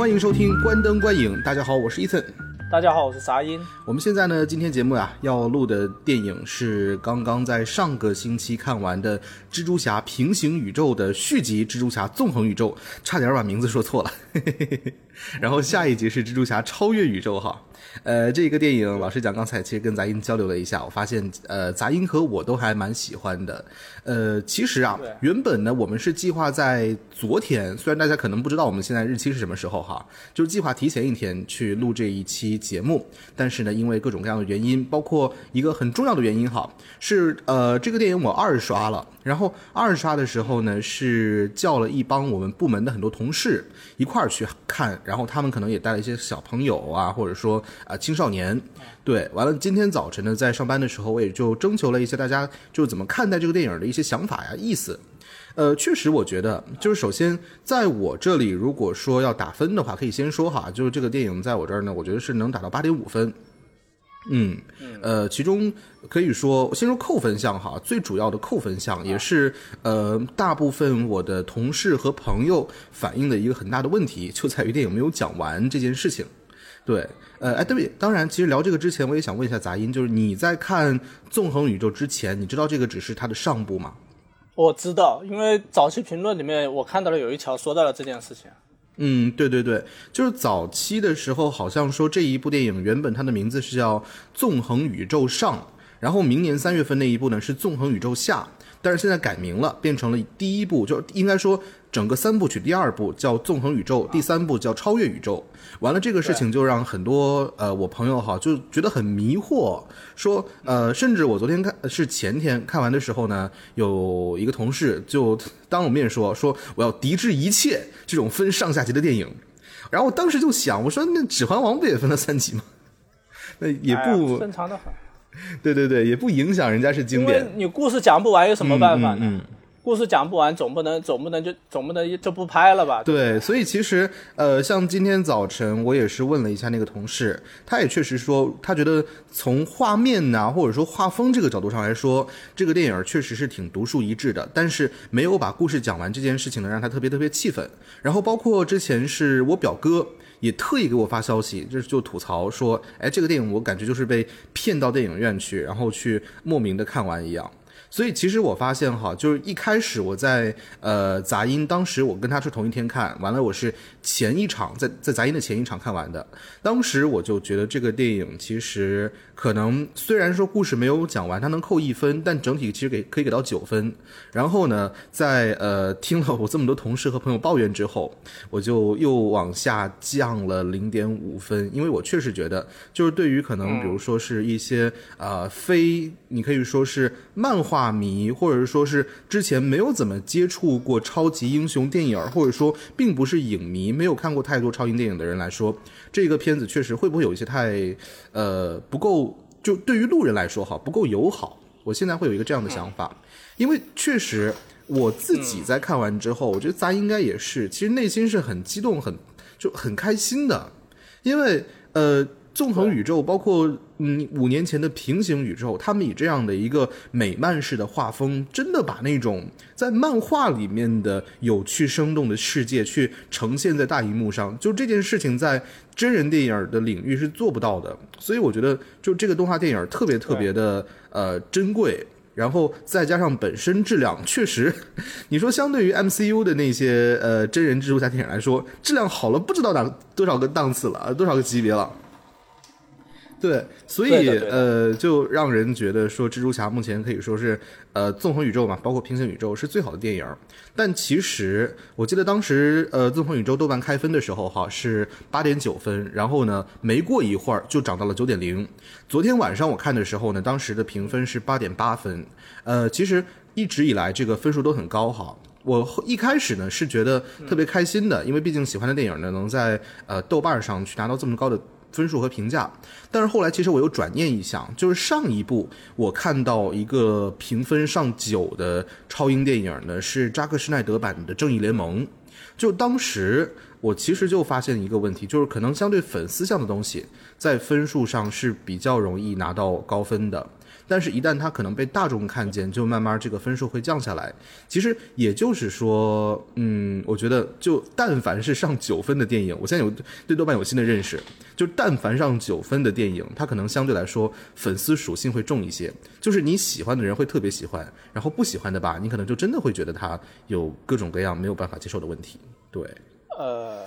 欢迎收听关灯观影。大家好，我是伊森。大家好，我是杂音。我们现在呢，今天节目呀要录的电影是刚刚在上个星期看完的《蜘蛛侠：平行宇宙》的续集《蜘蛛侠：纵横宇宙》，差点把名字说错了。然后下一集是《蜘蛛侠：超越宇宙》哈。呃，这个电影，老实讲，刚才其实跟杂音交流了一下，我发现，呃，杂音和我都还蛮喜欢的。呃，其实啊，原本呢，我们是计划在昨天，虽然大家可能不知道我们现在日期是什么时候哈，就是计划提前一天去录这一期节目，但是呢，因为各种各样的原因，包括一个很重要的原因哈，是呃，这个电影我二刷了，然后二刷的时候呢，是叫了一帮我们部门的很多同事一块儿去看，然后他们可能也带了一些小朋友啊，或者说。啊，青少年，对，完了，今天早晨呢，在上班的时候，我也就征求了一些大家就怎么看待这个电影的一些想法呀、意思。呃，确实，我觉得就是首先在我这里，如果说要打分的话，可以先说哈，就是这个电影在我这儿呢，我觉得是能打到八点五分。嗯，呃，其中可以说先说扣分项哈，最主要的扣分项也是呃，大部分我的同事和朋友反映的一个很大的问题，就在于电影没有讲完这件事情。对，呃，哎，对，当然，其实聊这个之前，我也想问一下杂音，就是你在看《纵横宇宙》之前，你知道这个只是它的上部吗？我知道，因为早期评论里面我看到了有一条说到了这件事情。嗯，对对对，就是早期的时候，好像说这一部电影原本它的名字是叫《纵横宇宙上》，然后明年三月份那一部呢是《纵横宇宙下》，但是现在改名了，变成了第一部，就应该说。整个三部曲第二部叫《纵横宇宙》，第三部叫《超越宇宙》。完了，这个事情就让很多呃我朋友哈就觉得很迷惑，说呃，甚至我昨天看是前天看完的时候呢，有一个同事就当我面说说我要抵制一切这种分上下集的电影。然后我当时就想，我说那《指环王》不也分了三集吗？那也不正常的很。对对对，也不影响人家是经典。你故事讲不完有什么办法呢？故事讲不完，总不能总不能就总不能就不拍了吧？对，所以其实呃，像今天早晨我也是问了一下那个同事，他也确实说，他觉得从画面呐，或者说画风这个角度上来说，这个电影确实是挺独树一帜的。但是没有把故事讲完这件事情呢，让他特别特别气愤。然后包括之前是我表哥也特意给我发消息，就是就吐槽说，哎，这个电影我感觉就是被骗到电影院去，然后去莫名的看完一样。所以其实我发现哈，就是一开始我在呃杂音，当时我跟他是同一天看完了，我是前一场在在杂音的前一场看完的，当时我就觉得这个电影其实。可能虽然说故事没有讲完，它能扣一分，但整体其实给可以给到九分。然后呢，在呃听了我这么多同事和朋友抱怨之后，我就又往下降了零点五分，因为我确实觉得，就是对于可能比如说是一些呃非你可以说是漫画迷，或者说是之前没有怎么接触过超级英雄电影，或者说并不是影迷，没有看过太多超英电影的人来说，这个片子确实会不会有一些太呃不够。就对于路人来说，哈不够友好。我现在会有一个这样的想法，因为确实我自己在看完之后，我觉得咱应该也是，其实内心是很激动、很就很开心的，因为呃。纵横宇宙，包括嗯五年前的平行宇宙，他们以这样的一个美漫式的画风，真的把那种在漫画里面的有趣生动的世界去呈现在大荧幕上，就这件事情在真人电影的领域是做不到的。所以我觉得，就这个动画电影特别特别的呃珍贵，然后再加上本身质量确实，你说相对于 MCU 的那些呃真人蜘蛛侠电影来说，质量好了不知道哪多少个档次了，多少个级别了。对，所以呃，就让人觉得说，蜘蛛侠目前可以说是呃，纵横宇宙嘛，包括平行宇宙是最好的电影。但其实我记得当时呃，纵横宇宙豆瓣开分的时候哈是八点九分，然后呢，没过一会儿就涨到了九点零。昨天晚上我看的时候呢，当时的评分是八点八分。呃，其实一直以来这个分数都很高哈。我一开始呢是觉得特别开心的，因为毕竟喜欢的电影呢能在呃豆瓣上去拿到这么高的。分数和评价，但是后来其实我又转念一想，就是上一部我看到一个评分上九的超英电影呢，是扎克施奈德版的《正义联盟》。就当时我其实就发现一个问题，就是可能相对粉丝向的东西，在分数上是比较容易拿到高分的。但是，一旦它可能被大众看见，就慢慢这个分数会降下来。其实也就是说，嗯，我觉得就但凡是上九分的电影，我现在有对豆瓣有新的认识，就但凡上九分的电影，它可能相对来说粉丝属性会重一些，就是你喜欢的人会特别喜欢，然后不喜欢的吧，你可能就真的会觉得它有各种各样没有办法接受的问题。对，呃，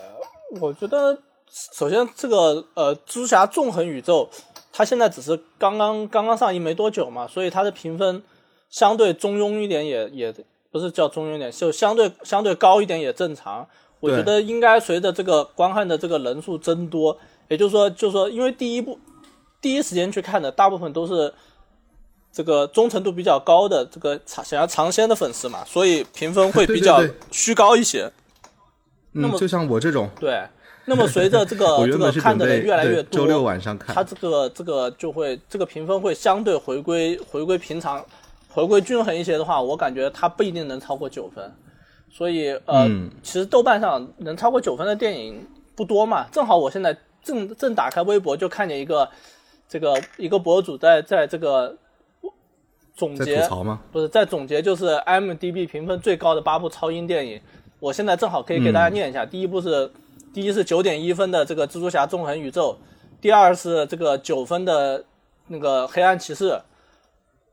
我觉得首先这个呃，蜘蛛侠纵横宇宙，它现在只是刚刚刚刚上映没多久嘛，所以它的评分相对中庸一点，也也不是叫中庸一点，就相对相对高一点也正常。我觉得应该随着这个观看的这个人数增多，也就是说，就是说，因为第一部第一时间去看的大部分都是这个忠诚度比较高的这个尝想要尝鲜的粉丝嘛，所以评分会比较虚高一些。嗯，就像我这种，对，那么随着这个这个看的人越来越多周六多，晚上看它，这个这个就会这个评分会相对回归回归平常，回归均衡一些的话，我感觉它不一定能超过九分。所以呃，嗯其实豆瓣上能超过九分的电影不多嘛。正好我现在正正打开微博，就看见一个这个一个博主在在这个总在结？不是在总结，就是 IMDB 评分最高的八部超英电影。我现在正好可以给大家念一下。第一部是，第一是九点一分的这个《蜘蛛侠：纵横宇宙》，第二是这个九分的那个《黑暗骑士》，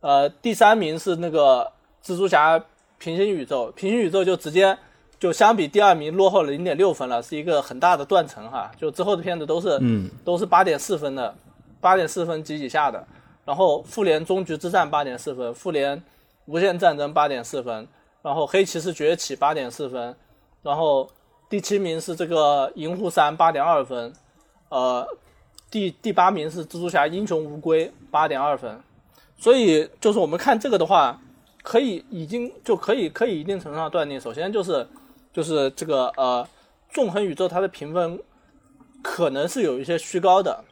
呃，第三名是那个《蜘蛛侠：平行宇宙》，平行宇宙就直接就相比第二名落后了零点六分了，是一个很大的断层哈。就之后的片子都是嗯都是八点四分的，八点四分及以下的。然后复联终局之战八点四分，复联无限战争八点四分，然后黑骑士崛起八点四分，然后第七名是这个银护三八点二分，呃，第第八名是蜘蛛侠英雄无归八点二分，所以就是我们看这个的话，可以已经就可以可以一定程度上断定，首先就是就是这个呃纵横宇宙它的评分可能是有一些虚高的，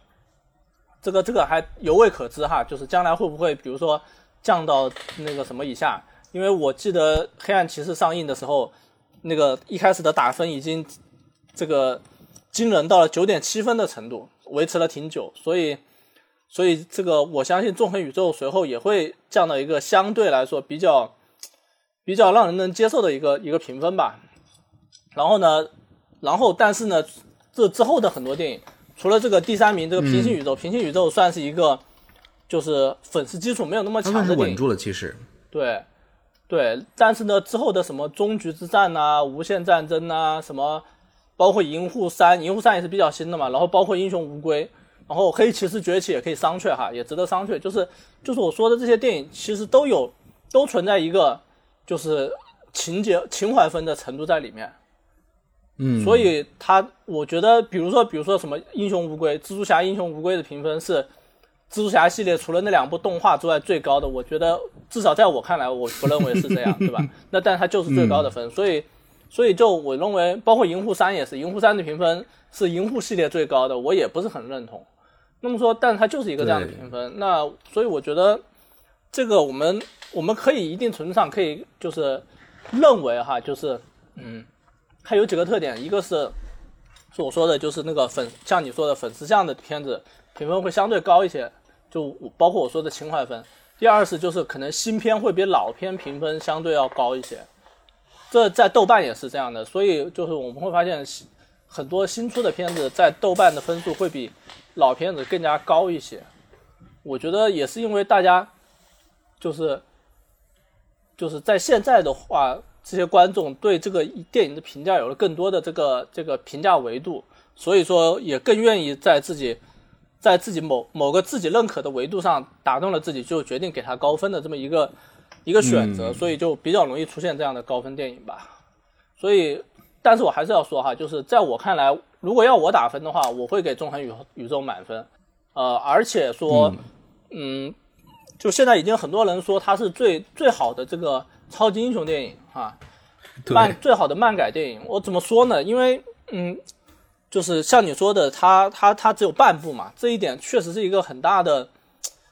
这个这个还犹未可知哈，就是将来会不会比如说降到那个什么以下？因为我记得黑暗骑士上映的时候，那个一开始的打分已经这个惊人到了九点七分的程度，维持了挺久，所以所以这个我相信纵横宇宙随后也会降到一个相对来说比较比较让人能接受的一个一个评分吧。然后呢，然后但是呢，这之后的很多电影，除了这个第三名这个平行宇宙，平行宇宙算是一个就是粉丝基础没有那么强的电影，稳住了，其实。对，对，但是呢，之后的什么终局之战呐、无限战争呐、什么，包括银护三，银护三也是比较新的嘛，然后包括英雄无归，然后黑骑士崛起也可以商榷哈，也值得商榷。就是就是我说的这些电影，其实都有都存在一个就是情节情怀分的程度在里面。嗯，所以他，我觉得，比如说，比如说什么《英雄无归》《蜘蛛侠：英雄无归》的评分是蜘蛛侠系列除了那两部动画之外最高的。我觉得至少在我看来，我不认为是这样，对吧？那但它就是最高的分，所以，所以就我认为，包括《银护三》也是，《银护三》的评分是银护系列最高的，我也不是很认同。那么说，但是它就是一个这样的评分，那所以我觉得这个我们我们可以一定程度上可以就是认为哈，就是嗯。它有几个特点，一个是是我说的，就是那个粉，像你说的粉丝向的片子评分会相对高一些，就包括我说的情怀分。第二是就是可能新片会比老片评分相对要高一些，这在豆瓣也是这样的，所以就是我们会发现很多新出的片子在豆瓣的分数会比老片子更加高一些。我觉得也是因为大家就是就是在现在的话，这些观众对这个电影的评价有了更多的这个这个评价维度，所以说也更愿意在自己在自己某某个自己认可的维度上打动了自己，就决定给他高分的这么一个一个选择，嗯所以就比较容易出现这样的高分电影吧。所以，但是我还是要说哈，就是在我看来，如果要我打分的话，我会给《纵横宇宇宙》满分，呃，而且说，嗯就现在已经很多人说它是最最好的这个超级英雄电影啊，漫最好的漫改电影。我怎么说呢？因为嗯，就是像你说的，它它它只有半部嘛，这一点确实是一个很大的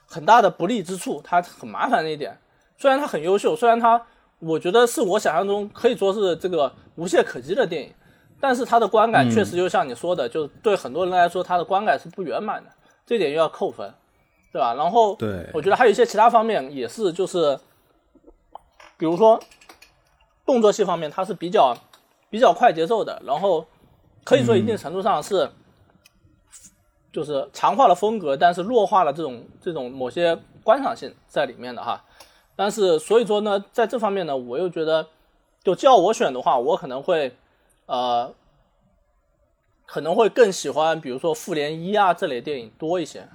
很大的不利之处，它很麻烦的一点。虽然它很优秀，虽然它我觉得是我想象中可以说是这个无懈可击的电影，但是它的观感确实就像你说的，就对很多人来说，它的观感是不圆满的，这点又要扣分。对吧？然后对我觉得还有一些其他方面也是，就是比如说动作戏方面，它是比较比较快节奏的，然后可以说一定程度上是。就是强化了风格，但是弱化了这种这种某些观赏性在里面的哈。但是所以说呢，在这方面呢，我又觉得，就叫我选的话，我可能会，呃，可能会更喜欢，比如说《复联一》啊这类电影多一些。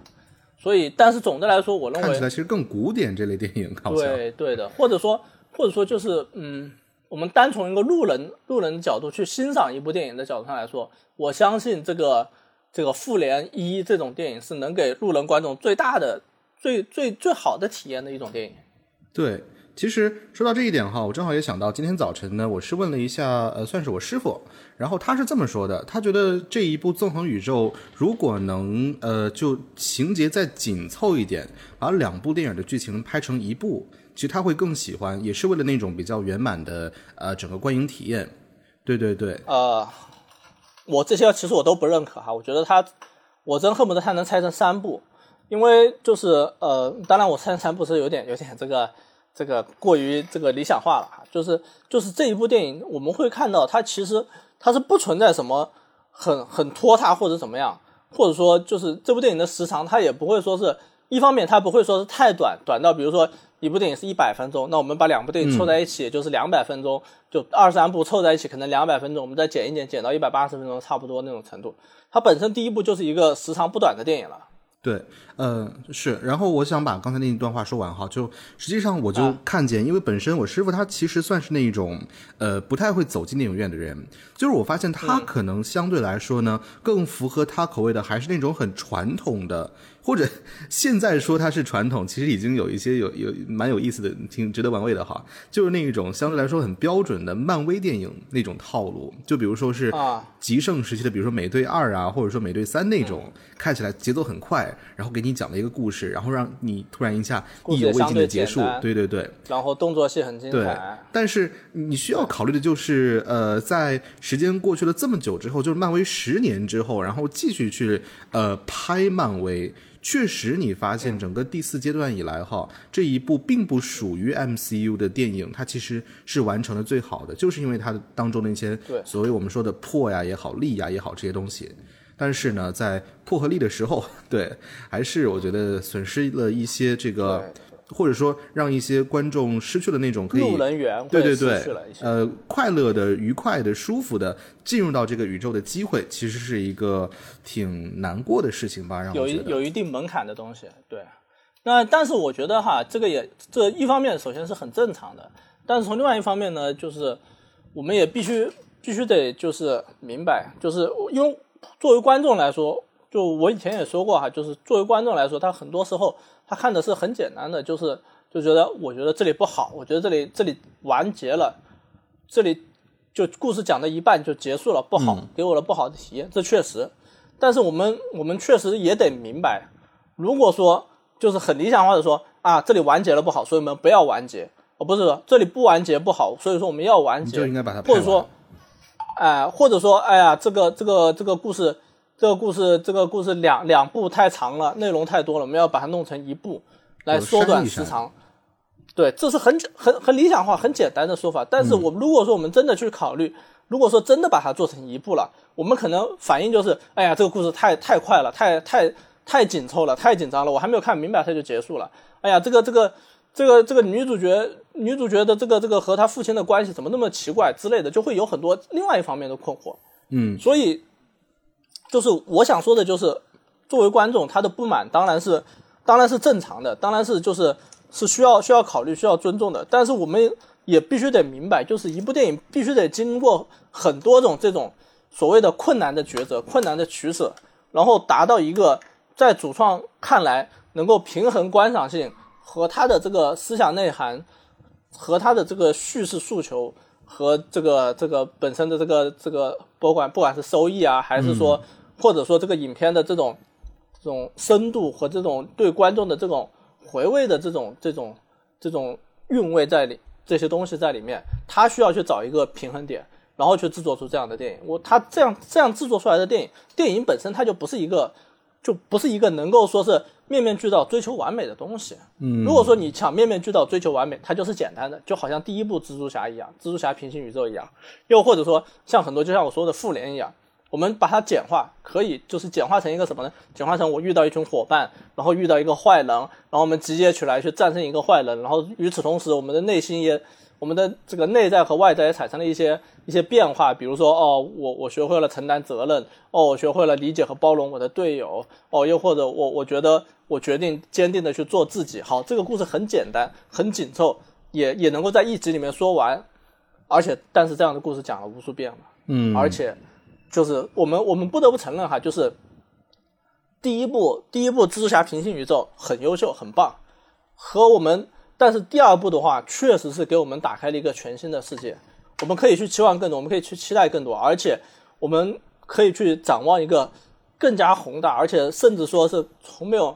所以，但是总的来说，我认为看起来其实更古典这类电影，好像对对的，或者说或者说就是嗯，我们单从一个路人路人的角度去欣赏一部电影的角度上来说，我相信这个。这个《复联一》这种电影是能给路人观众最大的、最最最好的体验的一种电影。对，其实说到这一点哈，我正好也想到，今天早晨呢，我是问了一下，呃，算是我师傅，然后他是这么说的，他觉得这一部《纵横宇宙》如果能，呃，就情节再紧凑一点，把两部电影的剧情拍成一部，其实他会更喜欢，也是为了那种比较圆满的，呃，整个观影体验。对对对，呃。我这些其实我都不认可哈，我觉得他，我真恨不得他能拆成三部，因为就是呃，当然我拆成三部是有点有点这个这个过于这个理想化了哈，就是就是这一部电影我们会看到它其实它是不存在什么很很拖沓或者怎么样，或者说就是这部电影的时长它也不会说是一方面它不会说是太短短到比如说。一部电影是一百分钟，那我们把两部电影凑在一起，也就是两百分钟，就二三部凑在一起，可能两百分钟，我们再剪一剪，剪到一百八十分钟，差不多那种程度。它本身第一部就是一个时长不短的电影了。对，呃，是，然后我想把刚才那一段话说完哈，就实际上我就看见，因为本身我师傅他其实算是那一种，呃，不太会走进电影院的人，就是我发现他可能相对来说呢，更符合他口味的还是那种很传统的。或者现在说它是传统，其实已经有一些有有蛮有意思的，挺值得玩味的哈。就是那一种相对来说很标准的漫威电影那种套路，就比如说是极盛时期的，比如说美队二啊，或者说美队三那种，看起来节奏很快，然后给你讲了一个故事，然后让你突然一下意犹未尽的结束。对对对。然后动作戏很精彩。对。但是你需要考虑的就是，呃，在时间过去了这么久之后，就是漫威十年之后，然后继续去呃拍漫威。确实，你发现整个第四阶段以来，哈，这一部并不属于 MCU 的电影，它其实是完成的最好的，就是因为它的当中那些所谓我们说的破呀也好，力呀也好这些东西。但是呢，在破和力的时候，对，还是我觉得损失了一些这个。或者说让一些观众失去了那种可以对对对，呃，快乐的、愉快的、舒服的进入到这个宇宙的机会，其实是一个挺难过的事情吧？让有一有一定门槛的东西，对。那但是我觉得哈，这个也这一方面首先是很正常的，但是从另外一方面呢，就是我们也必须必须得就是明白，就是因为作为观众来说，就我以前也说过哈，就是作为观众来说，他很多时候。他看的是很简单的，就是就觉得，我觉得这里不好，我觉得这里这里完结了，这里就故事讲到一半就结束了，不好，给我了不好的体验，这确实。但是我们我们确实也得明白，如果说就是很理想化的说啊，这里完结了不好，所以我们不要完结，哦，不是，这里不完结不好，所以说我们要完结，就应该把它，或者说，哎，或者说，哎呀，这个这个这个故事。这个故事，这个故事两两部太长了，内容太多了，我们要把它弄成一部，来缩短时长。对，这是很很很理想化、很简单的说法。但是我如果说我们真的去考虑，如果说真的把它做成一部了，我们可能反应就是，哎呀，这个故事太太快了，太太太紧凑了，太紧张了，我还没有看明白它就结束了。哎呀，这个这个这个这个女主角女主角的这个这个和她父亲的关系怎么那么奇怪之类的，就会有很多另外一方面的困惑。嗯，所以。就是我想说的，就是作为观众，他的不满当然是，当然是正常的，当然是就是是需要需要考虑、需要尊重的。但是我们也必须得明白，就是一部电影必须得经过很多种这种所谓的困难的抉择、困难的取舍，然后达到一个在主创看来能够平衡观赏性和他的这个思想内涵和他的这个叙事诉求和这个这个本身的这个这个不管不管是收益啊，还是说。或者说这个影片的这种这种深度和这种对观众的这种回味的这种这种这种韵味在里，这些东西在里面，他需要去找一个平衡点，然后去制作出这样的电影。我他这样这样制作出来的电影，电影本身它就不是一个就不是一个能够说是面面俱到、追求完美的东西。嗯，如果说你想面面俱到、追求完美，它就是简单的，就好像第一部蜘蛛侠一样，蜘蛛侠平行宇宙一样，又或者说像很多就像我说的复联一样，我们把它简化，可以就是简化成一个什么呢？简化成我遇到一群伙伴，然后遇到一个坏人，然后我们集结起来去战胜一个坏人，然后与此同时，我们的内心也。我们的这个内在和外在也产生了一些一些变化，比如说，哦，我我学会了承担责任，哦，我学会了理解和包容我的队友，哦，又或者我我觉得我决定坚定的去做自己。好，这个故事很简单，很紧凑，也也能够在一集里面说完，而且但是这样的故事讲了无数遍了，嗯，而且就是我们我们不得不承认哈，就是第一部第一部蜘蛛侠平行宇宙很优秀很棒，和我们。但是第二部的话，确实是给我们打开了一个全新的世界，我们可以去期望更多，我们可以去期待更多，而且我们可以去展望一个更加宏大，而且甚至说是从没有、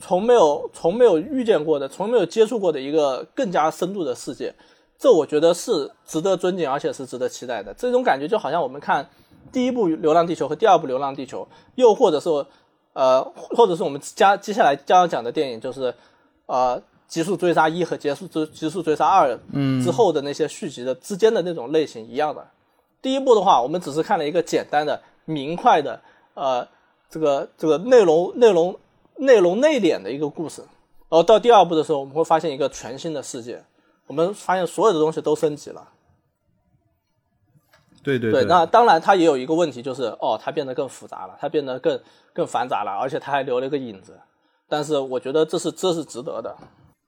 从没有、从没有遇见过的、从没有接触过的一个更加深度的世界。这我觉得是值得尊敬，而且是值得期待的。这种感觉就好像我们看第一部《流浪地球》和第二部《流浪地球》，又或者是，呃，或者是我们加接下来将要讲的电影，就是呃。极速追杀一和结束之极速追杀二之后的那些续集的之间的那种类型一样的。第一部的话，我们只是看了一个简单的、明快的，呃，这个这个内容内容内容内敛的一个故事。然后到第二部的时候，我们会发现一个全新的世界，我们发现所有的东西都升级了。对对，那当然它也有一个问题，就是哦，它变得更复杂了，它变得更更繁杂了，而且它还留了一个影子。但是我觉得这是这是值得的。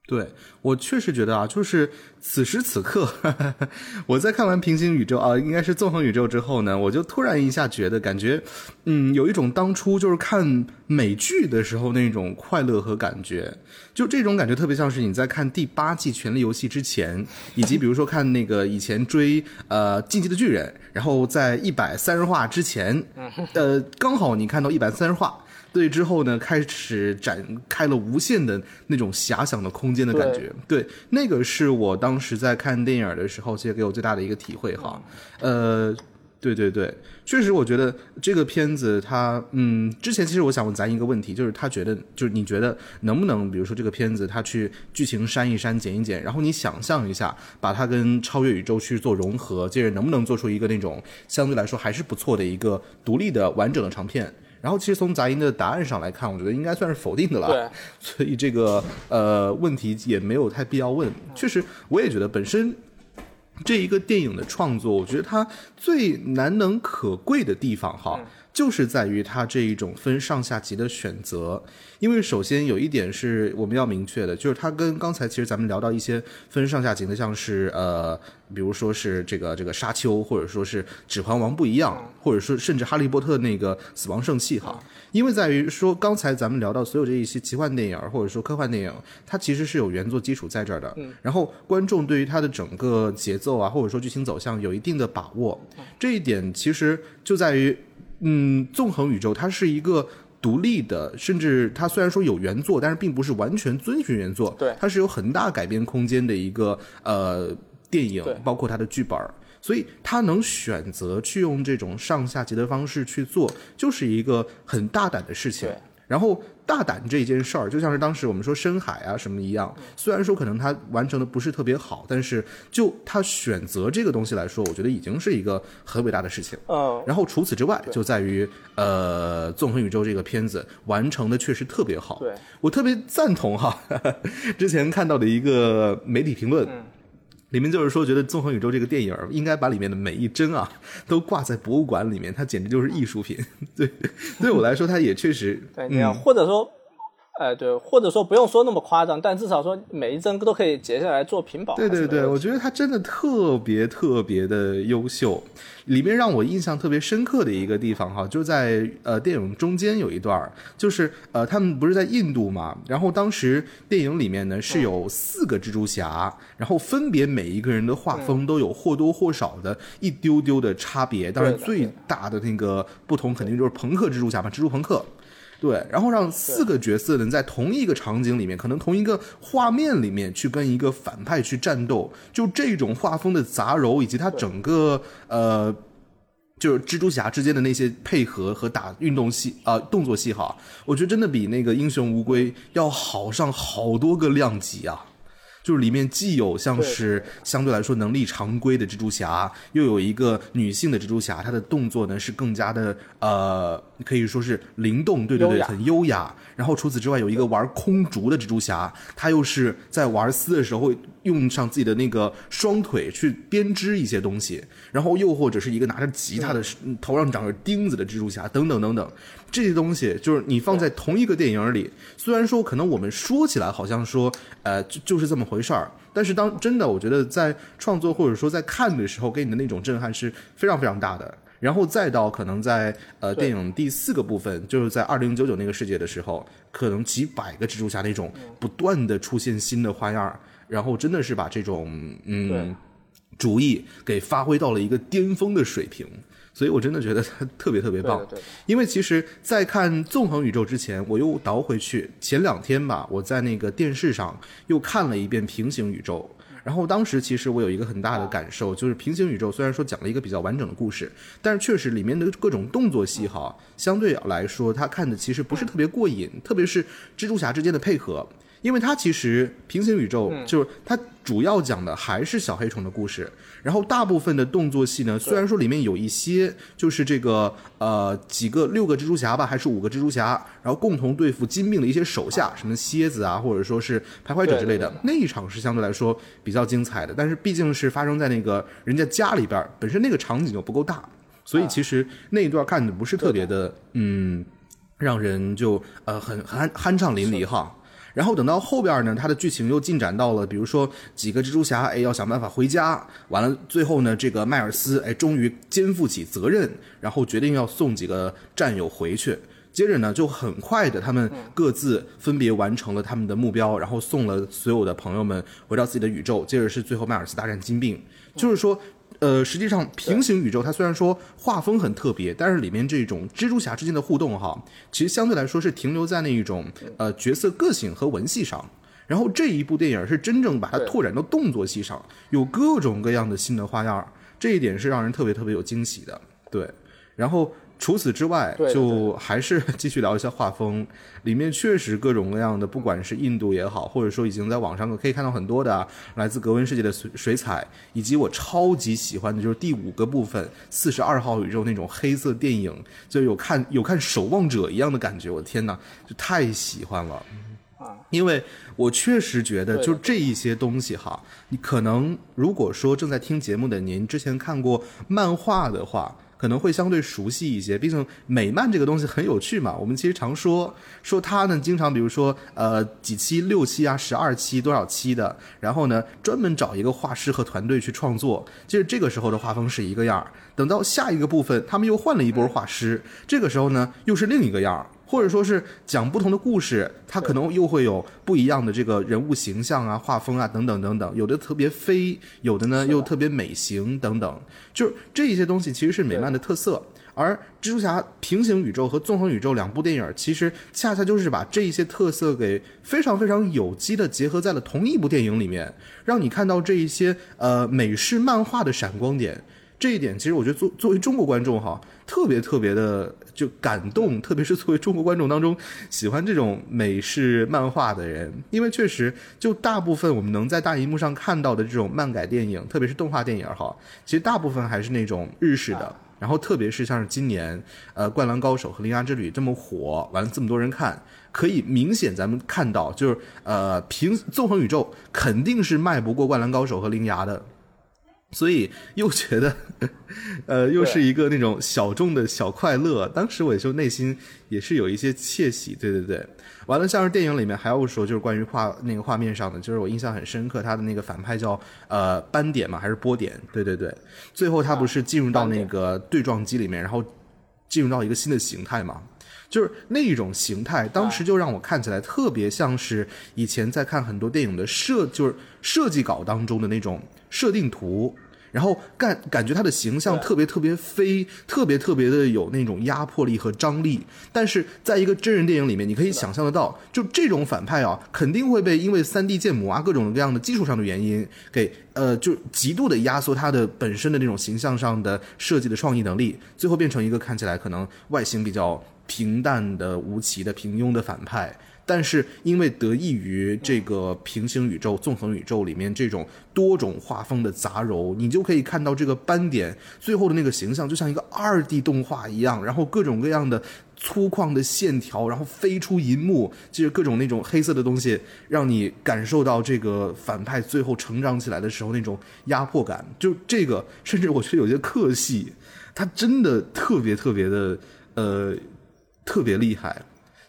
对我确实觉得啊，就是此时此刻，我在看完平行宇宙啊，应该是纵横宇宙之后呢，我就突然一下觉得，感觉嗯，有一种当初就是看美剧的时候那种快乐和感觉，就这种感觉特别像是你在看第八季《权力游戏》之前，以及比如说看那个以前追呃《进击的巨人》，然后在一百三十话之前，呃，刚好你看到一百三十话。对，之后呢，开始展开了无限的那种遐想的空间的感觉。对，那个是我当时在看电影的时候，其实给我最大的一个体会哈。呃，对对对，确实，我觉得这个片子它，嗯，之前其实我想问咱一个问题，就是他觉得，就是你觉得能不能，比如说这个片子它去剧情删一删、剪一剪，然后你想象一下，把它跟超越宇宙去做融合，接着能不能做出一个那种相对来说还是不错的一个独立的完整的长片？然后其实从杂音的答案上来看，我觉得应该算是否定的了。对，所以这个呃问题也没有太必要问。确实，我也觉得本身这一个电影的创作，我觉得它最难能可贵的地方哈。就是在于它这一种分上下级的选择，因为首先有一点是我们要明确的，就是它跟刚才其实咱们聊到一些分上下级的，像是呃，比如说是这个这个沙丘，或者说是指环王不一样，或者说甚至哈利波特那个死亡圣器哈，因为在于说刚才咱们聊到所有这一些奇幻电影或者说科幻电影，它其实是有原作基础在这儿的，然后观众对于它的整个节奏啊，或者说剧情走向有一定的把握，这一点其实就在于。嗯，纵横宇宙它是一个独立的，甚至它虽然说有原作，但是并不是完全遵循原作，对，它是有很大改编空间的一个呃电影，包括它的剧本，所以它能选择去用这种上下级的方式去做，就是一个很大胆的事情。然后大胆这件事儿，就像是当时我们说深海啊什么一样，虽然说可能他完成的不是特别好，但是就他选择这个东西来说，我觉得已经是一个很伟大的事情。嗯。然后除此之外，就在于呃，纵横宇宙这个片子完成的确实特别好。对，我特别赞同哈，之前看到的一个媒体评论。里面就是说，觉得《纵横宇宙》这个电影应该把里面的每一帧啊 都挂在博物馆里面，它简直就是艺术品。对，对我来说，它也确实。对，或者说，哎，对，或者说不用说那么夸张，但至少说每一帧都可以截下来做屏保。对对对，我觉得它真的特别特别的优秀。里面让我印象特别深刻的一个地方哈，就在呃电影中间有一段，就是呃他们不是在印度嘛，然后当时电影里面呢是有四个蜘蛛侠，然后分别每一个人的画风都有或多或少的一丢丢的差别，当然最大的那个不同肯定就是朋克蜘蛛侠嘛，蜘蛛朋克。对，然后让四个角色能在同一个场景里面，可能同一个画面里面去跟一个反派去战斗，就这种画风的杂糅，以及它整个呃就是蜘蛛侠之间的那些配合和打运动戏啊、动作戏哈，我觉得真的比那个英雄无归要好上好多个量级啊。就是里面既有像是相对来说能力常规的蜘蛛侠，又有一个女性的蜘蛛侠，她的动作呢是更加的呃，可以说是灵动，对对对，优很优雅。然后除此之外，有一个玩空竹的蜘蛛侠，他又是在玩丝的时候会用上自己的那个双腿去编织一些东西，然后又或者是一个拿着吉他的、嗯头上长着钉子的蜘蛛侠，等等等等。这些东西就是你放在同一个电影里，虽然说可能我们说起来好像说，呃，就就是这么回事儿，但是当真的，我觉得在创作或者说在看的时候，给你的那种震撼是非常非常大的。然后再到可能在呃电影第四个部分，就是在二零九九那个世界的时候，可能几百个蜘蛛侠那种不断的出现新的花样，然后真的是把这种嗯主意给发挥到了一个巅峰的水平。所以我真的觉得它特别特别棒因为其实，在看纵横宇宙之前，我又倒回去前两天吧，我在那个电视上又看了一遍平行宇宙。然后当时其实我有一个很大的感受，就是平行宇宙虽然说讲了一个比较完整的故事，但是确实里面的各种动作戏哈，相对来说他看的其实不是特别过瘾，特别是蜘蛛侠之间的配合。因为它其实平行宇宙就是它主要讲的还是小黑虫的故事，然后大部分的动作戏呢，虽然说里面有一些就是这个呃几个六个蜘蛛侠吧，还是五个蜘蛛侠，然后共同对付金并的一些手下，什么蝎子啊，或者说是徘徊者之类的那一场是相对来说比较精彩的，但是毕竟是发生在那个人家家里边，本身那个场景就不够大，所以其实那一段看的不是特别的嗯，让人就呃很酣酣畅淋漓哈。然后等到后边呢，它的剧情又进展到了，比如说几个蜘蛛侠，哎，要想办法回家，完了最后呢，这个迈尔斯，哎，终于肩负起责任，然后决定要送几个战友回去。接着呢，就很快的，他们各自分别完成了他们的目标，然后送了所有的朋友们回到自己的宇宙。接着是最后迈尔斯大战金并，就是说，呃，实际上平行宇宙它虽然说画风很特别，但是里面这种蜘蛛侠之间的互动哈，其实相对来说是停留在那一种呃角色个性和文戏上。然后这一部电影是真正把它拓展到动作戏上，有各种各样的新的花样，这一点是让人特别特别有惊喜的。对，然后除此之外，就还是继续聊一下画风，里面确实各种各样的，不管是印度也好，或者说已经在网上可以看到很多的啊来自格温世界的水水彩，以及我超级喜欢的就是第五个部分四十二号宇宙那种黑色电影，就有看有看守望者一样的感觉，我的天哪，就太喜欢了。因为我确实觉得，就这一些东西哈，你可能如果说正在听节目的您之前看过漫画的话，可能会相对熟悉一些。毕竟美漫这个东西很有趣嘛，我们其实常说说它呢，经常比如说呃几期六期啊、十二期多少期的，然后呢专门找一个画师和团队去创作，其实这个时候的画风是一个样儿，等到下一个部分，他们又换了一波画师，这个时候呢又是另一个样儿。或者说是讲不同的故事，它可能又会有不一样的这个人物形象啊、画风啊等等等等，有的特别飞，有的呢又特别美型等等，就是这一些东西其实是美漫的特色。而蜘蛛侠平行宇宙和纵横宇宙两部电影，其实恰恰就是把这一些特色给非常非常有机的结合在了同一部电影里面，让你看到这一些呃美式漫画的闪光点。这一点其实我觉得作作为中国观众哈，特别特别的就感动，特别是作为中国观众当中喜欢这种美式漫画的人，因为确实就大部分我们能在大荧幕上看到的这种漫改电影，特别是动画电影哈，其实大部分还是那种日式的。然后特别是像是今年，呃，《灌篮高手》和《铃芽之旅》这么火，完了这么多人看，可以明显咱们看到，就是呃，平纵横宇宙肯定是迈不过《灌篮高手》和《铃芽》的。所以又觉得，呃，又是一个那种小众的小快乐。当时我就内心也是有一些窃喜，对对对。完了，像是电影里面还要说，就是关于画那个画面上的，就是我印象很深刻，他的那个反派叫呃斑点嘛，还是波点？对对对。最后他不是进入到那个对撞机里面，然后进入到一个新的形态嘛？就是那一种形态，当时就让我看起来特别像是以前在看很多电影的设，就是设计稿当中的那种设定图。然后感感觉他的形象特别特别飞，特别特别的有那种压迫力和张力。但是在一个真人电影里面，你可以想象得到，就这种反派啊，肯定会被因为三 D 建模啊各种各样的技术上的原因给呃就极度的压缩他的本身的那种形象上的设计的创意能力，最后变成一个看起来可能外形比较平淡的、无奇的、平庸的反派。但是因为得益于这个平行宇宙、纵横宇宙里面这种多种画风的杂糅，你就可以看到这个斑点最后的那个形象，就像一个二 D 动画一样，然后各种各样的粗犷的线条，然后飞出银幕，就是各种那种黑色的东西，让你感受到这个反派最后成长起来的时候那种压迫感。就这个，甚至我觉得有些客戏，他真的特别特别的呃特别厉害。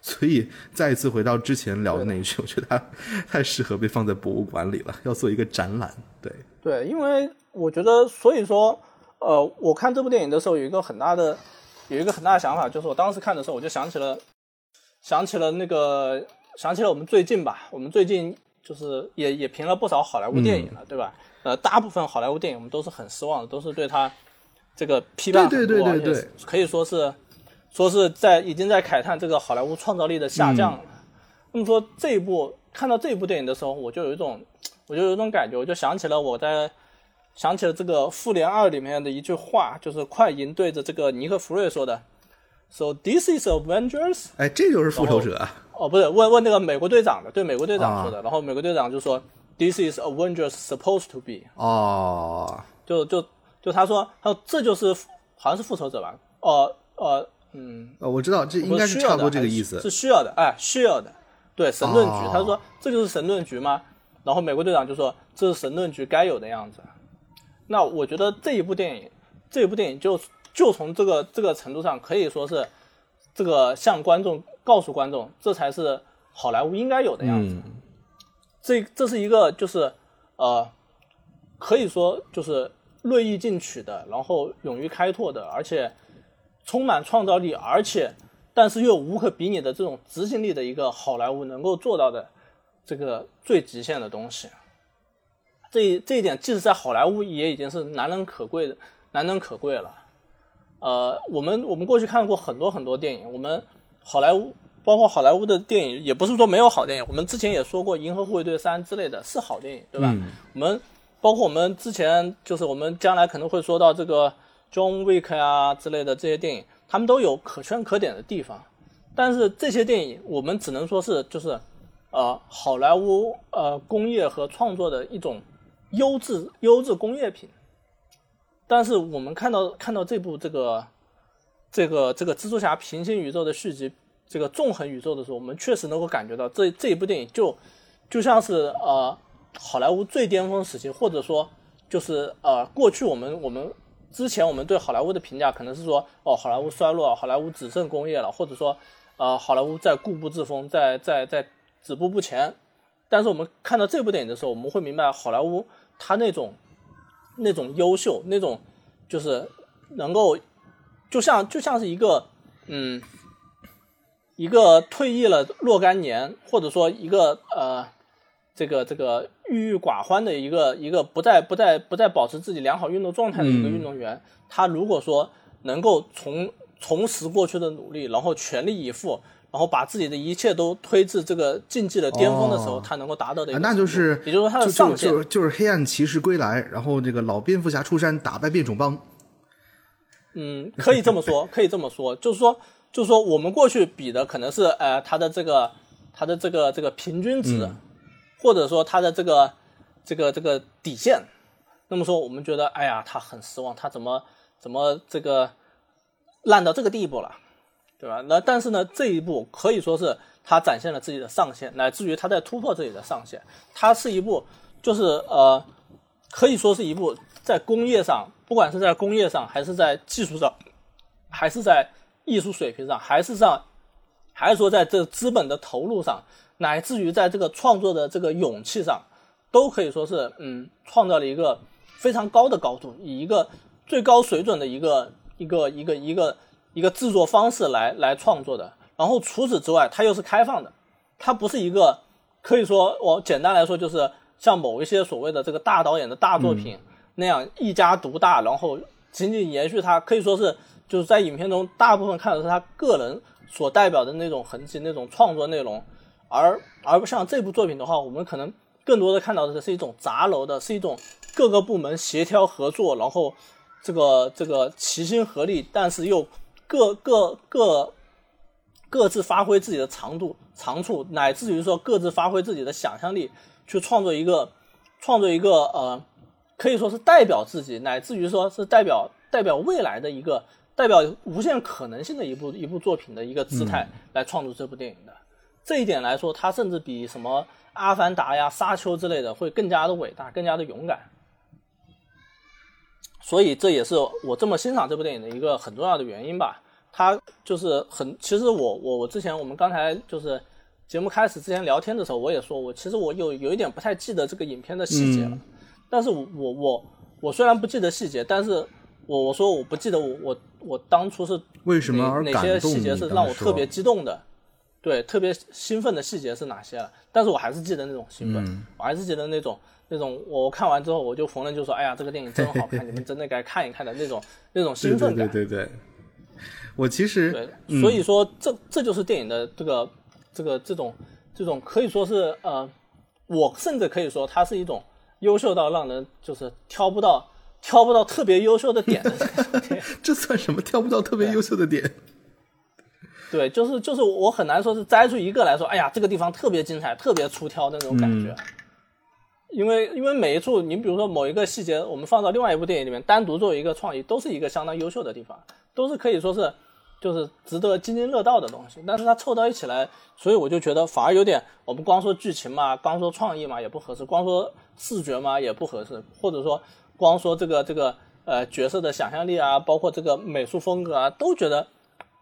所以再一次回到之前聊的那一句，我觉得它太适合被放在博物馆里了，要做一个展览。对对，因为我觉得，所以说，呃，我看这部电影的时候有一个很大的，有一个很大的想法，就是我当时看的时候，我就想起了，想起了那个，想起了我们最近吧，我们最近就是也也评了不少好莱坞电影了，对吧？呃，大部分好莱坞电影我们都是很失望的，都是对他这个批判很多，而且可以说是。说是在已经在慨叹这个好莱坞创造力的下降了。那么说这一部看到这一部电影的时候，我就有一种，我就有一种感觉，我就想起了我在想起了这个《复联二》里面的一句话，就是快银对着这个尼克弗瑞说的：“So this is Avengers。”哎，这就是复仇者。哦，不是，问问那个美国队长的，对美国队长说的。然后美国队长就说：“This is Avengers supposed to be。”哦，就就就他说，他说这就是好像是复仇者吧？哦呃。嗯，呃，我知道这应该是差不多这个意思，是需要的，哎，需要的，对，神盾局，他说这就是神盾局吗？然后美国队长就说这是神盾局该有的样子。那我觉得这一部电影，这一部电影就就从这个这个程度上可以说是这个向观众告诉观众，这才是好莱坞应该有的样子。这这是一个就是呃，可以说就是锐意进取的，然后勇于开拓的，而且。充满创造力，而且但是又无可比拟的这种执行力的一个好莱坞能够做到的这个最极限的东西，这这一点即使在好莱坞也已经是难能可贵的，难能可贵了。呃，我们我们过去看过很多很多电影，我们好莱坞包括好莱坞的电影也不是说没有好电影，我们之前也说过《银河护卫队三》之类的是好电影，对吧？我们包括我们之前就是我们将来可能会说到这个。John Wick 啊之类的这些电影，他们都有可圈可点的地方，但是这些电影我们只能说是就是，呃，好莱坞呃工业和创作的一种优质优质工业品。但是我们看到看到这部这个这个这个蜘蛛侠平行宇宙的续集这个纵横宇宙的时候，我们确实能够感觉到这这一部电影就就像是呃好莱坞最巅峰时期，或者说就是呃过去我们我们。之前我们对好莱坞的评价可能是说，哦，好莱坞衰落，好莱坞只剩工业了，或者说，呃，好莱坞在固步自封，在在在止步不前。但是我们看到这部电影的时候，我们会明白，好莱坞它那种那种优秀，那种就是能够，就像就像是一个，嗯，一个退役了若干年，或者说一个呃。这个这个郁郁寡欢的一个一个不再不再不再保持自己良好运动状态的一个运动员，他如果说能够重重拾过去的努力，然后全力以赴，然后把自己的一切都推至这个竞技的巅峰的时候，他能够达到的一个，那就是也就是说他的上限，就是就是黑暗骑士归来，然后这个老蝙蝠侠出山打败变种帮。嗯，可以这么说，可以这么说，就是说就是说我们过去比的可能是呃他的这个他的这个这个平均值。或者说他的这个这个这个底线，那么说我们觉得，哎呀，他很失望，他怎么怎么这个烂到这个地步了，对吧？那但是呢，这一步可以说是他展现了自己的上限，乃至于他在突破自己的上限。他是一部，就是呃，可以说是一部在工业上，不管是在工业上，还是在技术上，还是在艺术水平上，还是上，还是说在这资本的投入上。乃至于在这个创作的这个勇气上，都可以说是嗯，创造了一个非常高的高度，以一个最高水准的一个一个一个一个一个制作方式来来创作的。然后除此之外，它又是开放的，它不是一个可以说我简单来说就是像某一些所谓的这个大导演的大作品，那样一家独大，然后仅仅延续他可以说是就是在影片中大部分看的是他个人所代表的那种痕迹、那种创作内容，而而不像这部作品的话，我们可能更多的看到的是一种杂糅的，是一种各个部门协调合作，然后这个这个齐心合力，但是又各各各各自发挥自己的长度长处，乃至于说各自发挥自己的想象力，去创作一个创作一个呃。可以说是代表自己，乃至于说是代表代表未来的一个代表无限可能性的一部一部作品的一个姿态来创作这部电影的。这一点来说，它甚至比什么《阿凡达》呀、《沙丘》之类的会更加的伟大，更加的勇敢。所以这也是我这么欣赏这部电影的一个很重要的原因吧。它就是很，其实我我我之前我们刚才就是节目开始之前聊天的时候，我也说我其实我有有一点不太记得这个影片的细节了。但是我我我我虽然不记得细节，但是我我说我不记得我我我当初是为什么哪些细节是让我特别激动的，对，特别兴奋的细节是哪些了？但是我还是记得那种兴奋，我还是记得那种那种我看完之后我就逢人就说，哎呀，这个电影真好看，你们真的该看一看的那种那种兴奋感。对对对，我其实对，所以说这这就是电影的这个这个这种这种可以说是呃，我甚至可以说它是一种。优秀到让人就是挑不到挑不到特别优秀的点的 这算什么挑不到特别优秀的点？对，就是就是我很难说是摘出一个来说，哎呀，这个地方特别精彩，特别出挑的那种感觉。因为因为每一处，你比如说某一个细节，我们放到另外一部电影里面单独作为一个创意，都是一个相当优秀的地方，都是可以说是就是值得津津乐道的东西。但是它凑到一起来，所以我就觉得反而有点，我们光说剧情嘛，光说创意嘛也不合适，光说。视觉嘛也不合适，或者说光说这个这个呃角色的想象力啊，包括这个美术风格啊，都觉得